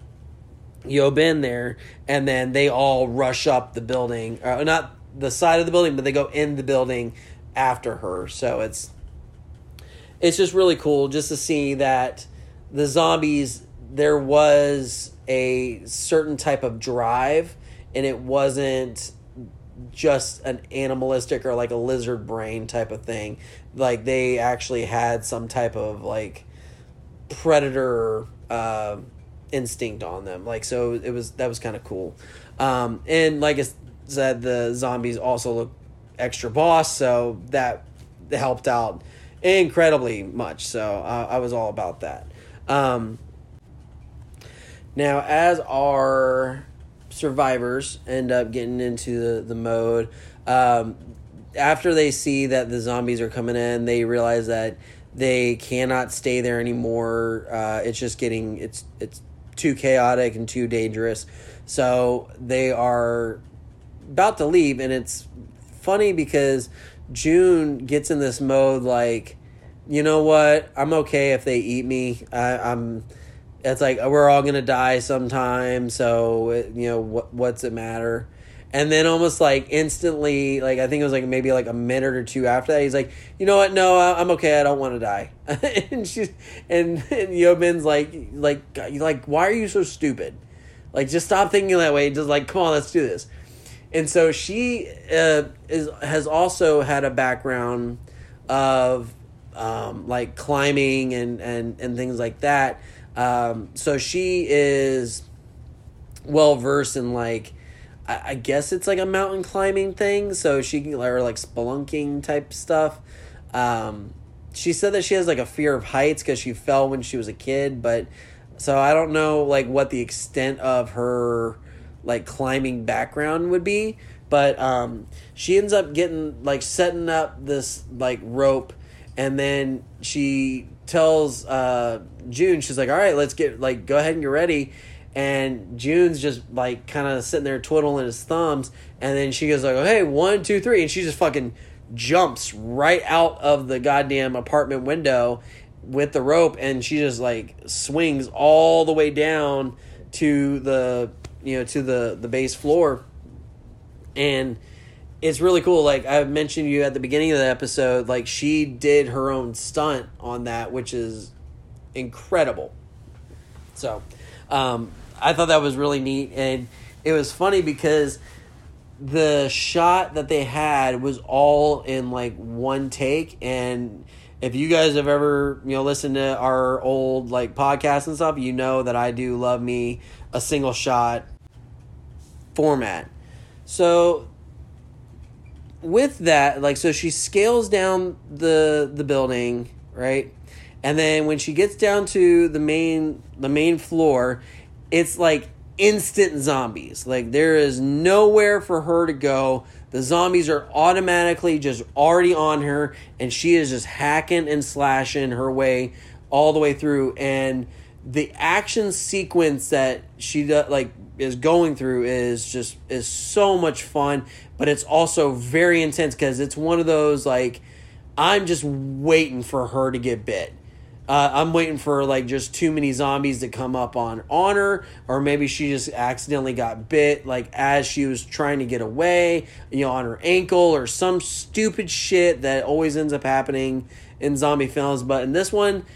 Yobin there, and then they all rush up the building, or not the side of the building, but they go in the building after her. So it's it's just really cool just to see that the zombies there was a certain type of drive and it wasn't just an animalistic or like a lizard brain type of thing. Like they actually had some type of like predator uh, instinct on them. Like so it was that was kind of cool. Um, and like i said the zombies also look extra boss so that helped out incredibly much. So i was all about that. Um, now, as our survivors end up getting into the, the mode, um, after they see that the zombies are coming in, they realize that they cannot stay there anymore. Uh, it's just getting it's it's too chaotic and too dangerous. So they are about to leave, and it's funny because June gets in this mode like, you know what? I'm okay if they eat me. I, I'm it's like we're all gonna die sometime so it, you know what what's it matter? And then almost like instantly like i think it was like maybe like a minute or two after that he's like you know what? No i'm okay. I don't want to die. And she's and, and Yobin's like like like why are you so stupid? Like just stop thinking that way. Just like come on let's do this. And so she uh, is has also had a background of um, like climbing and and and things like that um, so she is well versed in like I, guess it's like a mountain climbing thing. So she can or like spelunking type stuff. Um, she said that she has like a fear of heights because she fell when she was a kid, but so I don't know like what the extent of her like climbing background would be. But um, she ends up getting like setting up this like rope, and then she tells uh, June, she's like, "All right, let's get like go ahead and get ready." And June's just like kind of sitting there twiddling his thumbs, and then she goes like, oh, "Hey, one, two, three," and she just fucking jumps right out of the goddamn apartment window with the rope, and she just like swings all the way down to the you know to the the base floor, and it's really cool. Like I mentioned you at the beginning of the episode, like she did her own stunt on that, which is incredible. So, um, I thought that was really neat, and it was funny because the shot that they had was all in like one take and if you guys have ever you know listened to our old like podcasts and stuff you know that i do love me a single shot format so with that, like, so she scales down the the building, right? And then when she gets down to the main the main floor, it's like instant zombies. Like there is nowhere for her to go. The zombies are automatically just already on her, and she is just hacking and slashing her way all the way through. And the action sequence that she like is going through is just is so much fun but it's also very intense because it's one of those like I'm just waiting for her to get bit. Uh, I'm waiting for like just too many zombies to come up on on her, or maybe she just accidentally got bit, like as she was trying to get away, you know, on her ankle or some stupid shit that always ends up happening in zombie films. But in this one,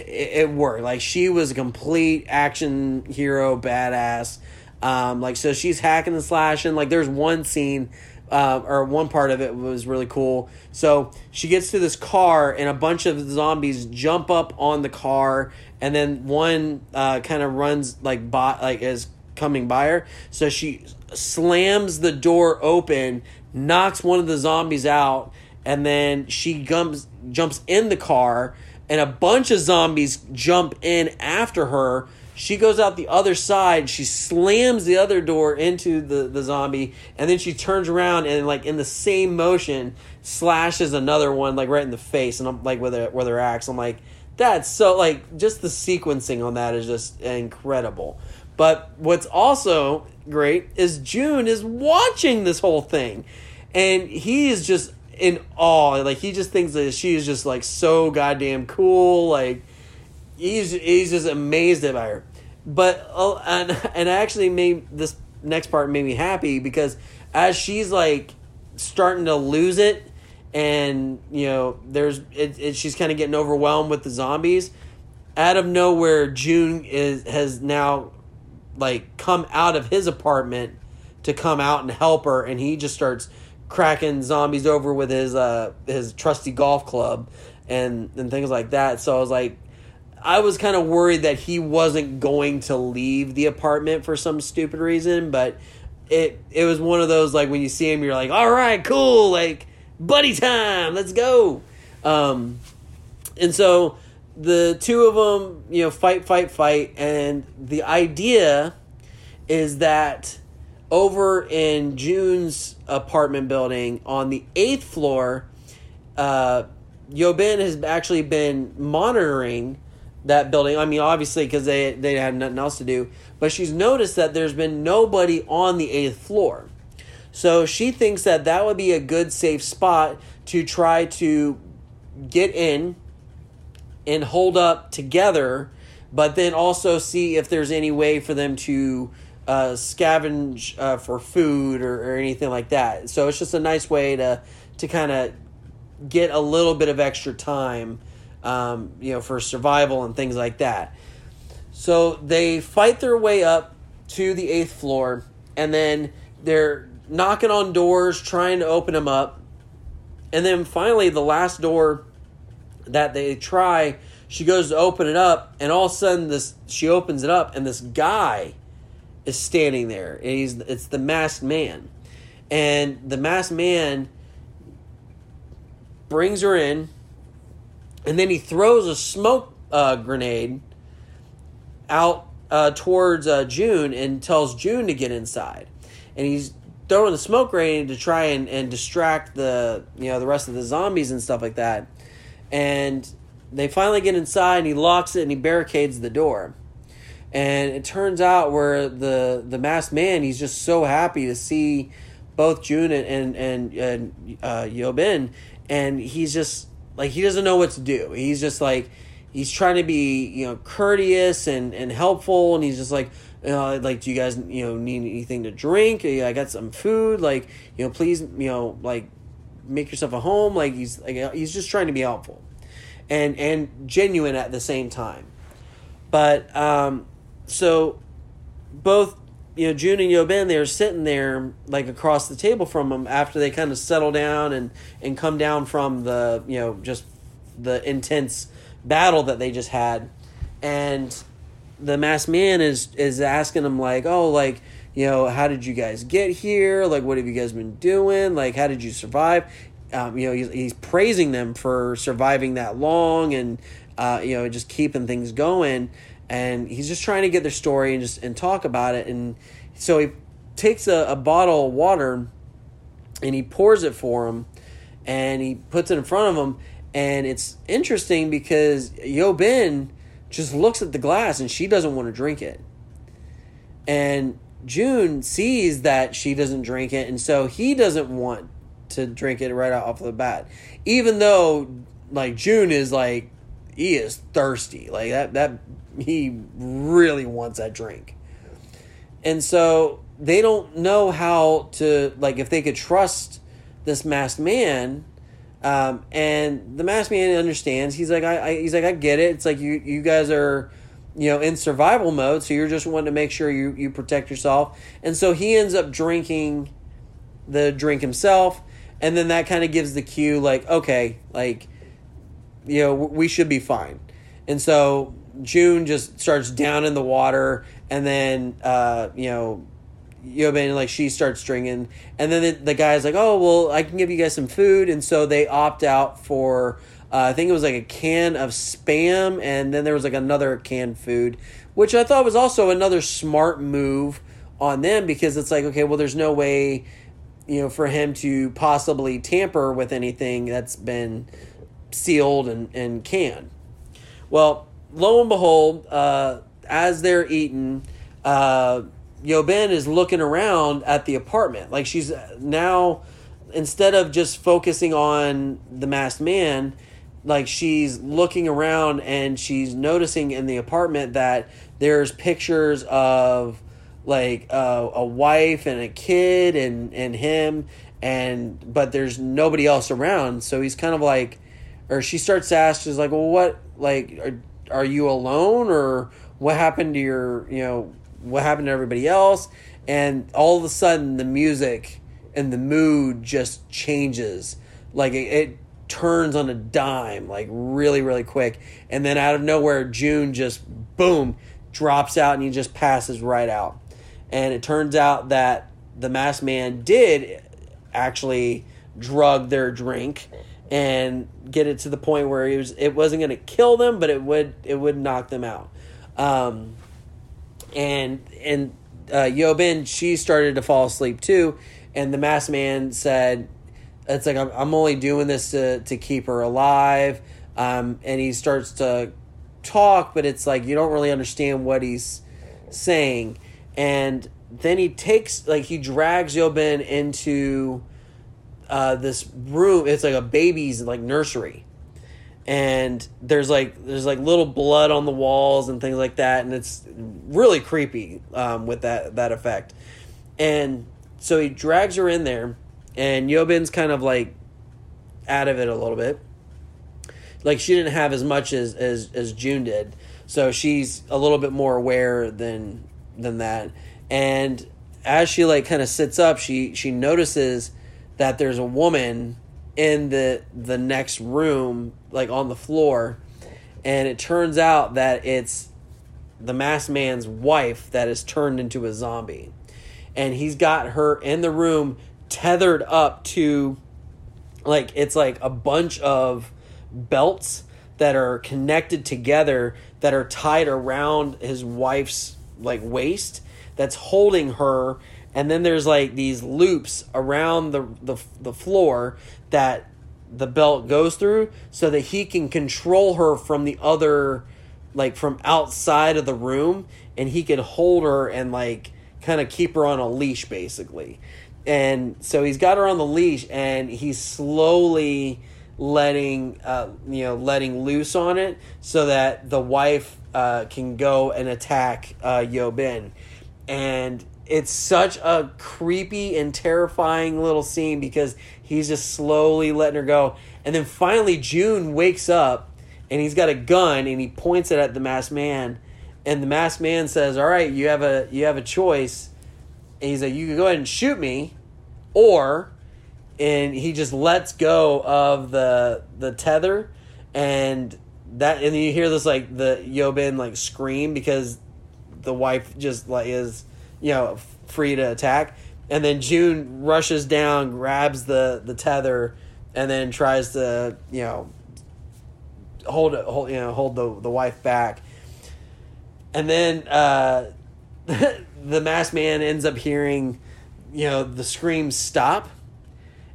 it, it worked. Like she was a complete action hero, badass. Um, like so, she's hacking and slashing. Like there's one scene. Uh, or one part of it was really cool. So she gets to this car, and a bunch of zombies jump up on the car, and then one uh, kind of runs like by, like is coming by her. So she slams the door open, knocks one of the zombies out, and then she jumps jumps in the car, and a bunch of zombies jump in after her. She goes out the other side. She slams the other door into the, the zombie, and then she turns around and like in the same motion slashes another one like right in the face, and I'm like with her with her axe. I'm like, that's so like just the sequencing on that is just incredible. But what's also great is June is watching this whole thing, and he is just in awe. Like he just thinks that she is just like so goddamn cool. Like he's he's just amazed by her. But uh, and and actually made this next part made me happy because as she's like starting to lose it and you know there's it, it she's kind of getting overwhelmed with the zombies out of nowhere june is has now like come out of his apartment to come out and help her and he just starts cracking zombies over with his uh his trusty golf club and and things like that. So i was like i was kind of worried that he wasn't going to leave the apartment for some stupid reason but it it was one of those like when you see him you're like all right cool like buddy time let's go. Um and so the two of them you know fight fight fight and the idea is that over in June's apartment building on the eighth floor, uh, Yobin has actually been monitoring that building. I mean, obviously, because they they had nothing else to do. But she's noticed that there's been nobody on the eighth floor, so she thinks that that would be a good safe spot to try to get in and hold up together, but then also see if there's any way for them to uh, scavenge uh, for food or, or anything like that. So it's just a nice way to to kind of get a little bit of extra time, um, you know, for survival and things like that. So they fight their way up to the eighth floor, and then they're knocking on doors, trying to open them up, and then finally the last door that they try, she goes to open it up, and all of a sudden this she opens it up, and this guy is standing there. And he's it's the masked man. And the masked man brings her in and then he throws a smoke uh, grenade out uh, towards uh, June and tells June to get inside. And he's throwing the smoke grenade to try and, and distract the you know the rest of the zombies and stuff like that. And they finally get inside and he locks it and he barricades the door and it turns out where the the masked man he's just so happy to see both June and and and, uh, Yobin, and he's just like he doesn't know what to do. He's just like he's trying to be you know courteous and and helpful, and he's just like. Uh, like, do you guys, you know, need anything to drink? I got some food. Like, you know, please, you know, like, make yourself a home. Like, he's like, he's just trying to be helpful, and and genuine at the same time. But um, so both you know June and Yobin they're sitting there like across the table from them after they kind of settle down and and come down from the you know just the intense battle that they just had. And the masked man is is asking them like oh like you know how did you guys get here? Like what have you guys been doing? Like how did you survive? Um, you know he's, he's praising them for surviving that long and uh, you know just keeping things going and he's just trying to get their story and just and talk about it. And so he takes a, a bottle of water and he pours it for him and he puts it in front of him. And it's interesting because Yobin just looks at the glass and she doesn't want to drink it. And June sees that she doesn't drink it. And so he doesn't want to drink it right off the bat. Even though like June is like he is thirsty like that that he really wants that drink. And so they don't know how to like if they could trust this masked man. Um, and the masked man understands. He's like, I, I, he's like, I get it. It's like you, you guys are, you know, in survival mode. So you're just wanting to make sure you, you protect yourself. And so he ends up drinking the drink himself. And then that kind of gives the cue, like, okay, like, you know, we should be fine. And so June just starts down in the water. And then, uh, you know, Yobin, like, she starts drinking. And then the, the guy's like, oh, well, I can give you guys some food. And so they opt out for uh, I think it was like a can of spam, and then there was like another canned food, which I thought was also another smart move on them because it's like, okay, well, there's no way, you know, for him to possibly tamper with anything that's been sealed and, and canned. Well, lo and behold, uh, as they're eating, uh, Yobin is looking around at the apartment. Like she's now, instead of just focusing on the masked man, like she's looking around and she's noticing in the apartment that there's pictures of like uh, a wife and a kid and and him and but there's nobody else around so he's kind of like or she starts to ask she's like well what like are, are you alone or what happened to your you know what happened to everybody else and all of a sudden the music and the mood just changes like it, it turns on a dime, like really, really quick. And then out of nowhere, June just boom drops out and he just passes right out. And it turns out that the masked man did actually drug their drink and get it to the point where it was it wasn't going to kill them, but it would it would knock them out. Um, and and uh, Yobin she started to fall asleep too, and the masked man said, it's like I'm, I'm only doing this to, to keep her alive. Um, and he starts to talk, but it's like you don't really understand what he's saying. And then he takes, like, he drags Yobin into uh, this room. It's like a baby's, like, nursery. And there's like there's like little blood on the walls and things like that, and it's really creepy um, with that that effect. And so he drags her in there, and Yobin's kind of like out of it a little bit. Like she didn't have as much as as as June did, so she's a little bit more aware than than that. And as she like kind of sits up, she she notices that there's a woman in the the next room, like on the floor, and it turns out that it's the masked man's wife that is turned into a zombie. And he's got her in the room tethered up to like it's like a bunch of belts that are connected together that are tied around his wife's like waist that's holding her and then there's like these loops around the the, the floor that the belt goes through so that he can control her from the other like from outside of the room and he can hold her and like kind of keep her on a leash basically. And so he's got her on the leash and he's slowly letting uh, you know letting loose on it so that the wife uh, can go and attack uh, Yobin and it's such a creepy and terrifying little scene because he's just slowly letting her go. And then finally June wakes up and he's got a gun and he points it at the masked man. And the masked man says all right you have a you have a choice. And he's like you can go ahead and shoot me or and he just lets go of the the tether. And that and you hear this like the Yobin like scream because the wife just like is you know free to attack and then June rushes down grabs the the tether and then tries to you know hold it hold you know hold the the wife back and then uh the masked man ends up hearing you know, the screams stop.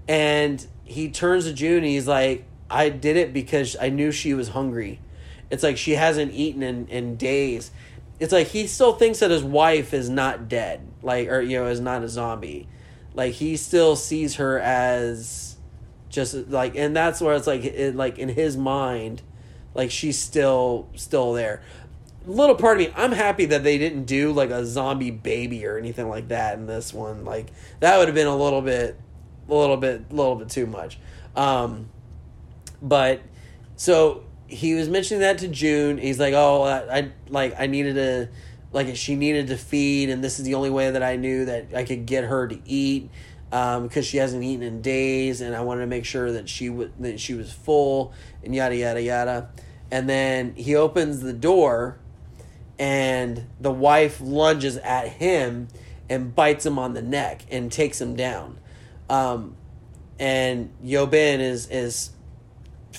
And he turns to June and he's like, I did it because I knew she was hungry. It's like she hasn't eaten in, in days. It's like he still thinks that his wife is not dead, like, or, you know, is not a zombie. Like, he still sees her as just like, and that's where it's like, it, like, in his mind, like, she's still, still there little part of me, I'm happy that they didn't do like a zombie baby or anything like that in this one. Like that would have been a little bit, a little bit, a little bit too much. Um, but so he was mentioning that to June. He's like, "Oh, I, I like I needed to like she needed to feed, and this is the only way that I knew that I could get her to eat." Um, because she hasn't eaten in days, and I wanted to make sure that she w- that she was full, and yada yada yada. And then he opens the door, and the wife lunges at him and bites him on the neck and takes him down. Um, and Yobin is is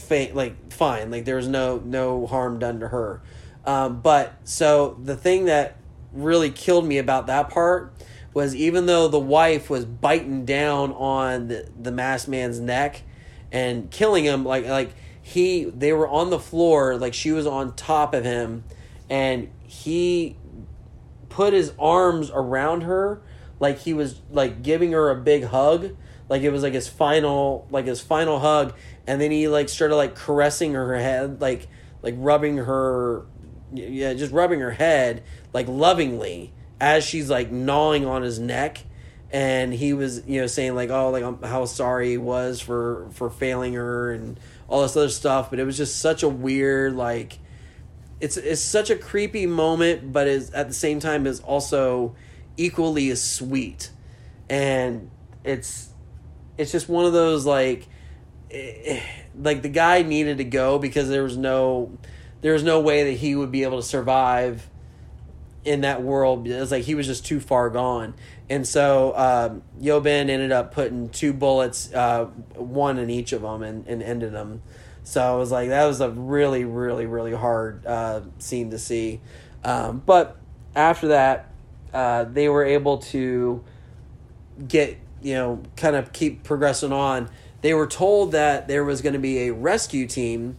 fa- like fine, like there was no no harm done to her. Um, but so the thing that really killed me about that part was even though the wife was biting down on the, the masked man's neck and killing him, like like he they were on the floor, like she was on top of him, and he put his arms around her like he was like giving her a big hug like it was like his final like his final hug and then he like started like caressing her head like like rubbing her yeah just rubbing her head like lovingly as she's like gnawing on his neck. And he was you know saying like oh like how sorry he was for for failing her and all this other stuff. But it was just such a weird like it's it's such a creepy moment, but is at the same time is also equally as sweet, and it's it's just one of those like like the guy needed to go because there was no there was no way that he would be able to survive in that world. It's like he was just too far gone. And so um, Yobin ended up putting two bullets, uh, one in each of them, and, and ended them. So I was like, that was a really, really, really hard uh, scene to see. Um, but after that, uh, they were able to get, you know, kind of keep progressing on. They were told that there was going to be a rescue team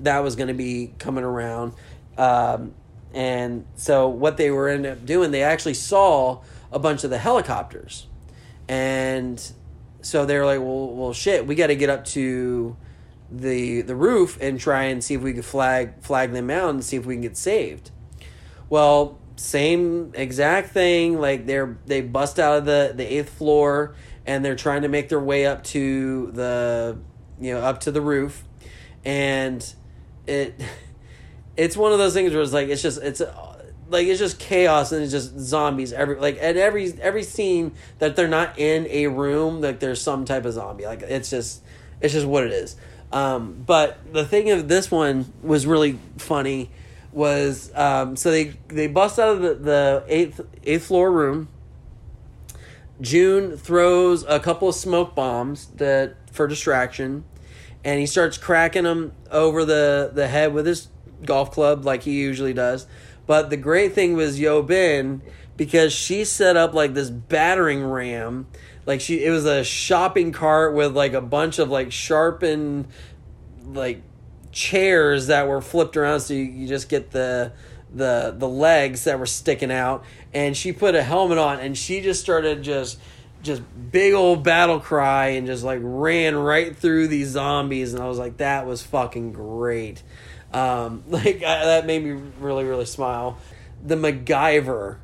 that was going to be coming around. Um, and so what they were end up doing, they actually saw a bunch of the helicopters. And so they were like, well, well, shit, we got to get up to the the roof and try and see if we could flag flag them out and see if we can get saved. Well, same exact thing. Like they're they bust out of the the eighth floor and they're trying to make their way up to the you know up to the roof, and it it's one of those things where it's like it's just it's like it's just chaos and it's just zombies every like at every every scene that they're not in a room like there's some type of zombie. Like it's just it's just what it is. Um, but the thing of this one was really funny was um, so they they bust out of the, the eighth eighth floor room. June throws a couple of smoke bombs that for distraction, and he starts cracking them over the the head with his golf club like he usually does. But the great thing was Yobin because she set up like this battering ram like she it was a shopping cart with like a bunch of like sharpened like chairs that were flipped around so you, you just get the the the legs that were sticking out and she put a helmet on and she just started just just big old battle cry and just like ran right through these zombies and I was like that was fucking great. Um like I, that made me really really smile. The MacGyver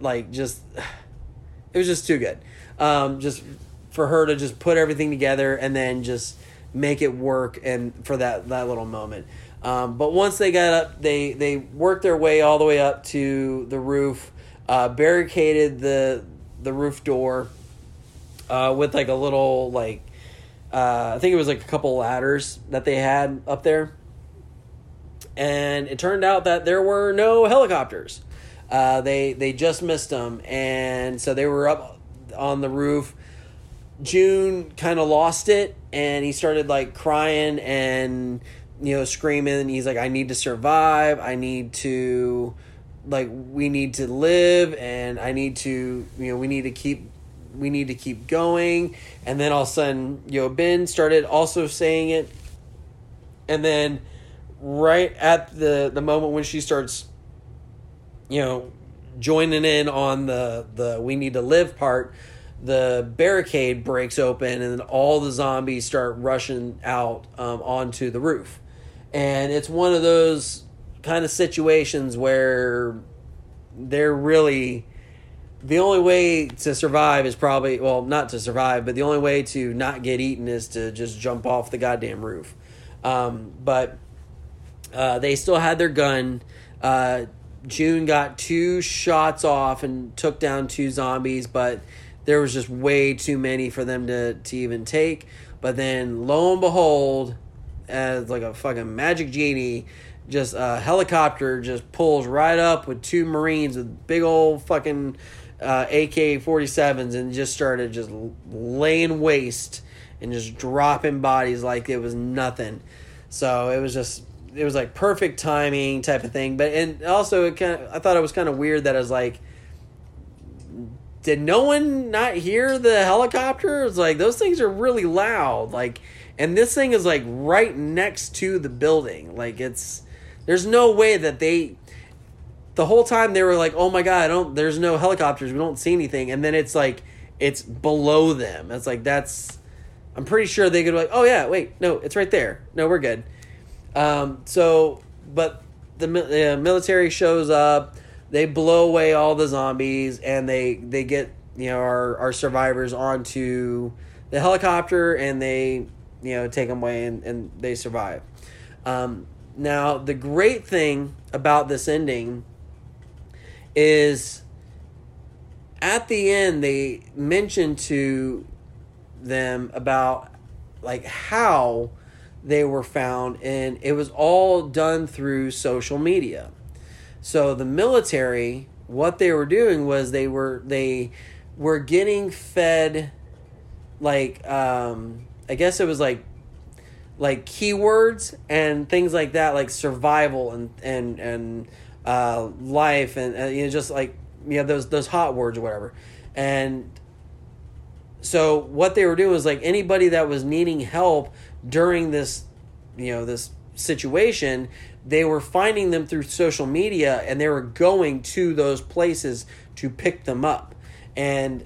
like just it was just too good. Um, just for her to just put everything together and then just make it work and for that that little moment. Um, but once they got up, they they worked their way all the way up to the roof, uh, barricaded the the roof door uh, with like a little like uh, I think it was like a couple ladders that they had up there, and it turned out that there were no helicopters. Uh, they they just missed them, and so they were up on the roof. June kind of lost it and he started like crying and you know screaming he's like I need to survive. I need to like we need to live and I need to you know we need to keep we need to keep going. And then all of a sudden you know Ben started also saying it. And then right at the the moment when she starts you know joining in on the the we need to live part the barricade breaks open and all the zombies start rushing out um, onto the roof and it's one of those kind of situations where they're really the only way to survive is probably well not to survive but the only way to not get eaten is to just jump off the goddamn roof Um, but uh, they still had their gun. Uh, June got two shots off and took down two zombies, but there was just way too many for them to, to even take. But then, lo and behold, as like a fucking magic genie, just a helicopter just pulls right up with two Marines with big old fucking uh, AK 47s and just started just laying waste and just dropping bodies like it was nothing. So it was just it was like perfect timing type of thing. But and also it kind of I thought it was kind of weird that I was like did no one not hear the helicopter? It's like those things are really loud. Like and this thing is like right next to the building. Like it's there's no way that they the whole time they were like, "Oh my god, I don't there's no helicopters. We don't see anything." And then it's like it's below them. It's like that's I'm pretty sure they could be like, "Oh yeah, wait, no, it's right there. No, we're good." Um, so, but the uh, military shows up. They blow away all the zombies, and they they get you know our our survivors onto the helicopter, and they you know take them away, and, and they survive. Um, now, the great thing about this ending is at the end they mention to them about like how they were found and it was all done through social media so the military what they were doing was they were they were getting fed like um i guess it was like like keywords and things like that like survival and and and uh life and uh, you know just like you know those those hot words or whatever. And so what they were doing was like anybody that was needing help during this you know this situation they were finding them through social media and they were going to those places to pick them up. And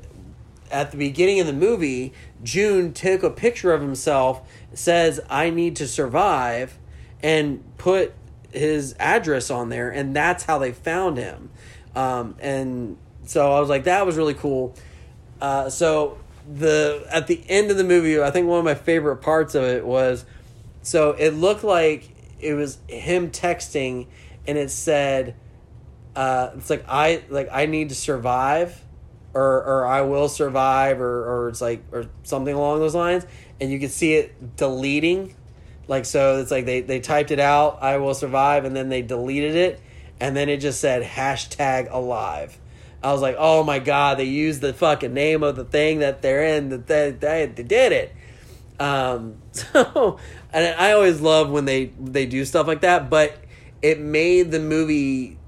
at the beginning of the movie june took a picture of himself says i need to survive and put his address on there and that's how they found him. Um, and so i was like that was really cool. Uh, so the at the end of the movie, I think one of my favorite parts of it was so it looked like it was him texting and it said uh, it's like I like I need to survive or or I will survive or or it's like or something along those lines and you can see it deleting like so it's like they they typed it out I will survive and then they deleted it and then it just said hashtag alive I was like, oh my god, they used the fucking name of the thing that they're in. That they, they, they did it. Um, so, and I always love when they they do stuff like that. But it made the movie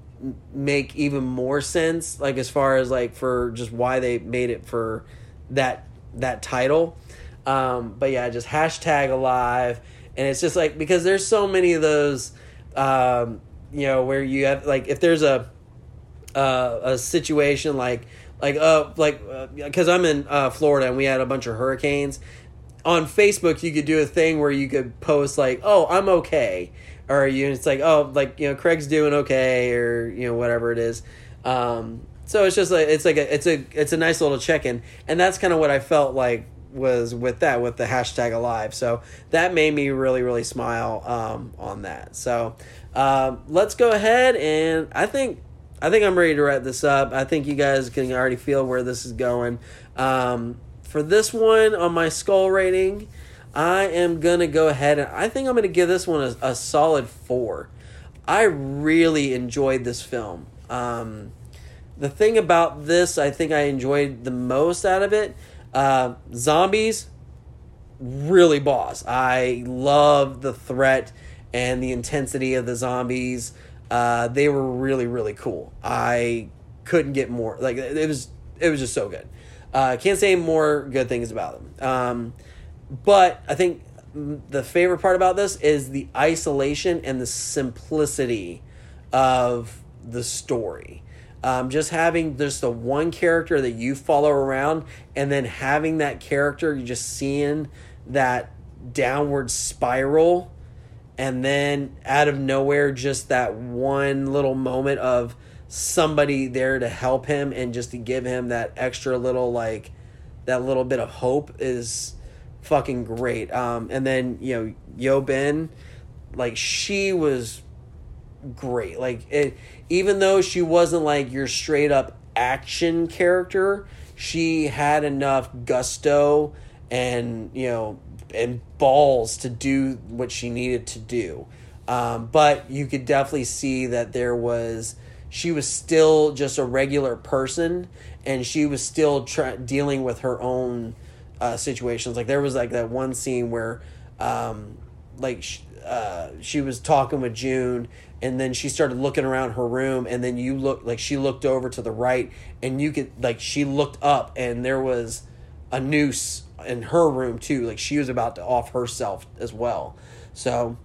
make even more sense, like as far as like for just why they made it for that that title. Um, but yeah, just hashtag alive, and it's just like because there's so many of those, um, you know, where you have like if there's a uh, a situation like like uh like because uh, I'm in uh, Florida and we had a bunch of hurricanes. On Facebook, you could do a thing where you could post like, "Oh, I'm okay," or you it's like, "Oh, like you know, Craig's doing okay," or you know, whatever it is. Um, so it's just like it's like a it's a it's a nice little check in, and that's kind of what I felt like was with that with the hashtag alive. So that made me really really smile um, on that. So um, let's go ahead and I think I think I'm ready to wrap this up. I think you guys can already feel where this is going. Um, for this one on my skull rating, I am gonna go ahead and I think I'm gonna give this one a, a solid four. I really enjoyed this film. Um, the thing about this, I think I enjoyed the most out of it, uh, zombies, really boss. I love the threat and the intensity of the zombies. Uh, they were really really cool. I couldn't get more like it was it was just so good. Uh, can't say more good things about them. Um, but I think the favorite part about this is the isolation and the simplicity of the story. Um, just having just the one character that you follow around, and then having that character, you just seeing that downward spiral and then out of nowhere just that one little moment of somebody there to help him and just to give him that extra little like that little bit of hope is fucking great um and then you know Yobin like she was great. Like it, even though she wasn't like your straight up action character, she had enough gusto and you know and balls to do what she needed to do. Um, but you could definitely see that there was she was still just a regular person and she was still tra- dealing with her own uh, situations. Like there was like that one scene where um, like sh- uh, she was talking with june and then she started looking around her room and then you look like she looked over to the right and you could like she looked up and there was a noose in her room too. Like she was about to off herself as well. So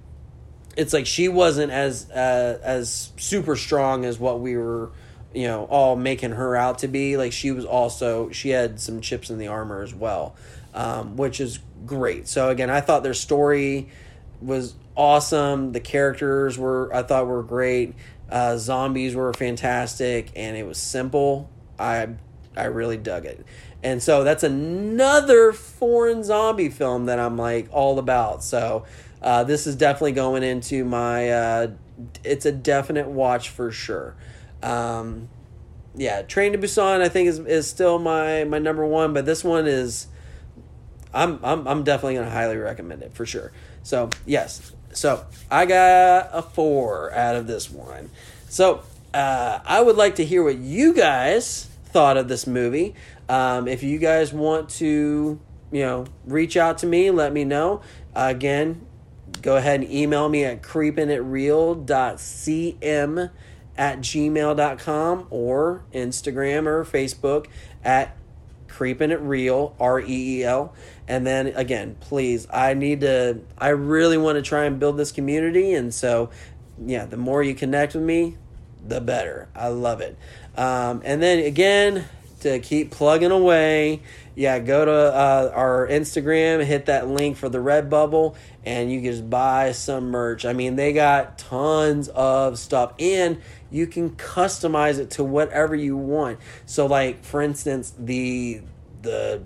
it's like she wasn't as uh, as super strong as what we were you know all making her out to be. Like she was also she had some chips in the armor as well um, which is great. So again i thought their story was awesome. The characters were i thought were great. Uh, zombies were fantastic and it was simple. I i really dug it. And so that's another foreign zombie film that i'm like all about. So uh, this is definitely going into my uh, it's a definite watch for sure um, yeah, Train to Busan I think is is still my my number one, but this one is I'm I'm I'm definitely gonna highly recommend it for sure. So yes, so I got a four out of this one. So uh, I would like to hear what you guys thought of this movie. Um, if you guys want to, you know, reach out to me, let me know. Uh, again, go ahead and email me at creepingitreal.cm at gmail.com or Instagram or Facebook at creeping it real r-e-e-l and then again please i need to i really want to try and build this community. And so yeah the more you connect with me the better. I love it. Um, and then again to keep plugging away yeah go to uh, our instagram hit that link for the redbubble and you can just buy some merch i mean they got tons of stuff and you can customize it to whatever you want. So like for instance, the the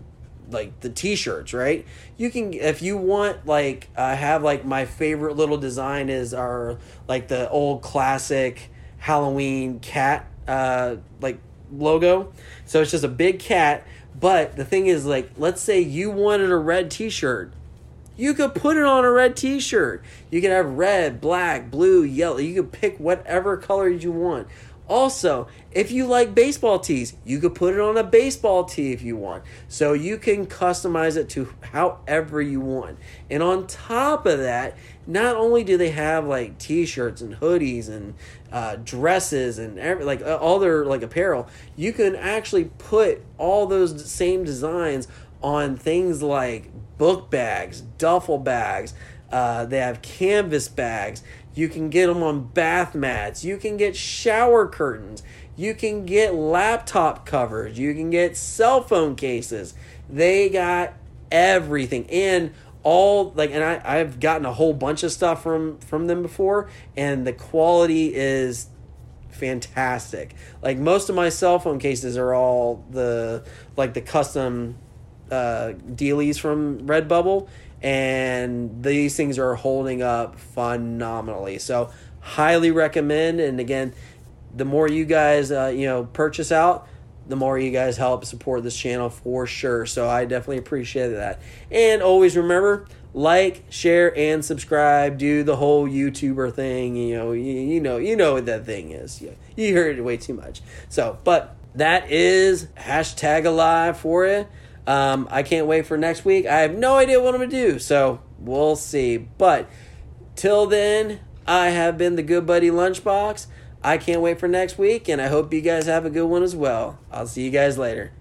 like the t-shirts, right? You can if you want like uh, have like my favorite little design is our like the old classic Halloween cat uh like logo. So it's just a big cat, but the thing is like let's say you wanted a red t-shirt you could put it on a red t shirt. You can have red, black, blue, yellow. You can pick whatever color you want. Also, if you like baseball tees, you could put it on a baseball tee if you want. So you can customize it to however you want. And on top of that, not only do they have like t-shirts and hoodies and uh, dresses and every, like all their like apparel, you can actually put all those same designs on things like book bags, duffel bags. Uh, they have canvas bags. You can get them on bath mats. You can get shower curtains. You can get laptop covers. You can get cell phone cases. They got everything. And all like and I, I've gotten a whole bunch of stuff from from them before and the quality is fantastic. Like most of my cell phone cases are all the like the custom uh, dealies from Redbubble, and these things are holding up phenomenally. So, highly recommend. And again, the more you guys uh, you know purchase out, the more you guys help support this channel for sure. So I definitely appreciate that. And always remember like, share, and subscribe. Do the whole YouTuber thing. You know, you, you know, you know what that thing is. You, you heard it way too much. So, but that is hashtag alive for you. Um, I can't wait for next week. I have no idea what I'm going to do, so we'll see. But till then, I have been the Good Buddy Lunchbox. I can't wait for next week, and I hope you guys have a good one as well. I'll see you guys later.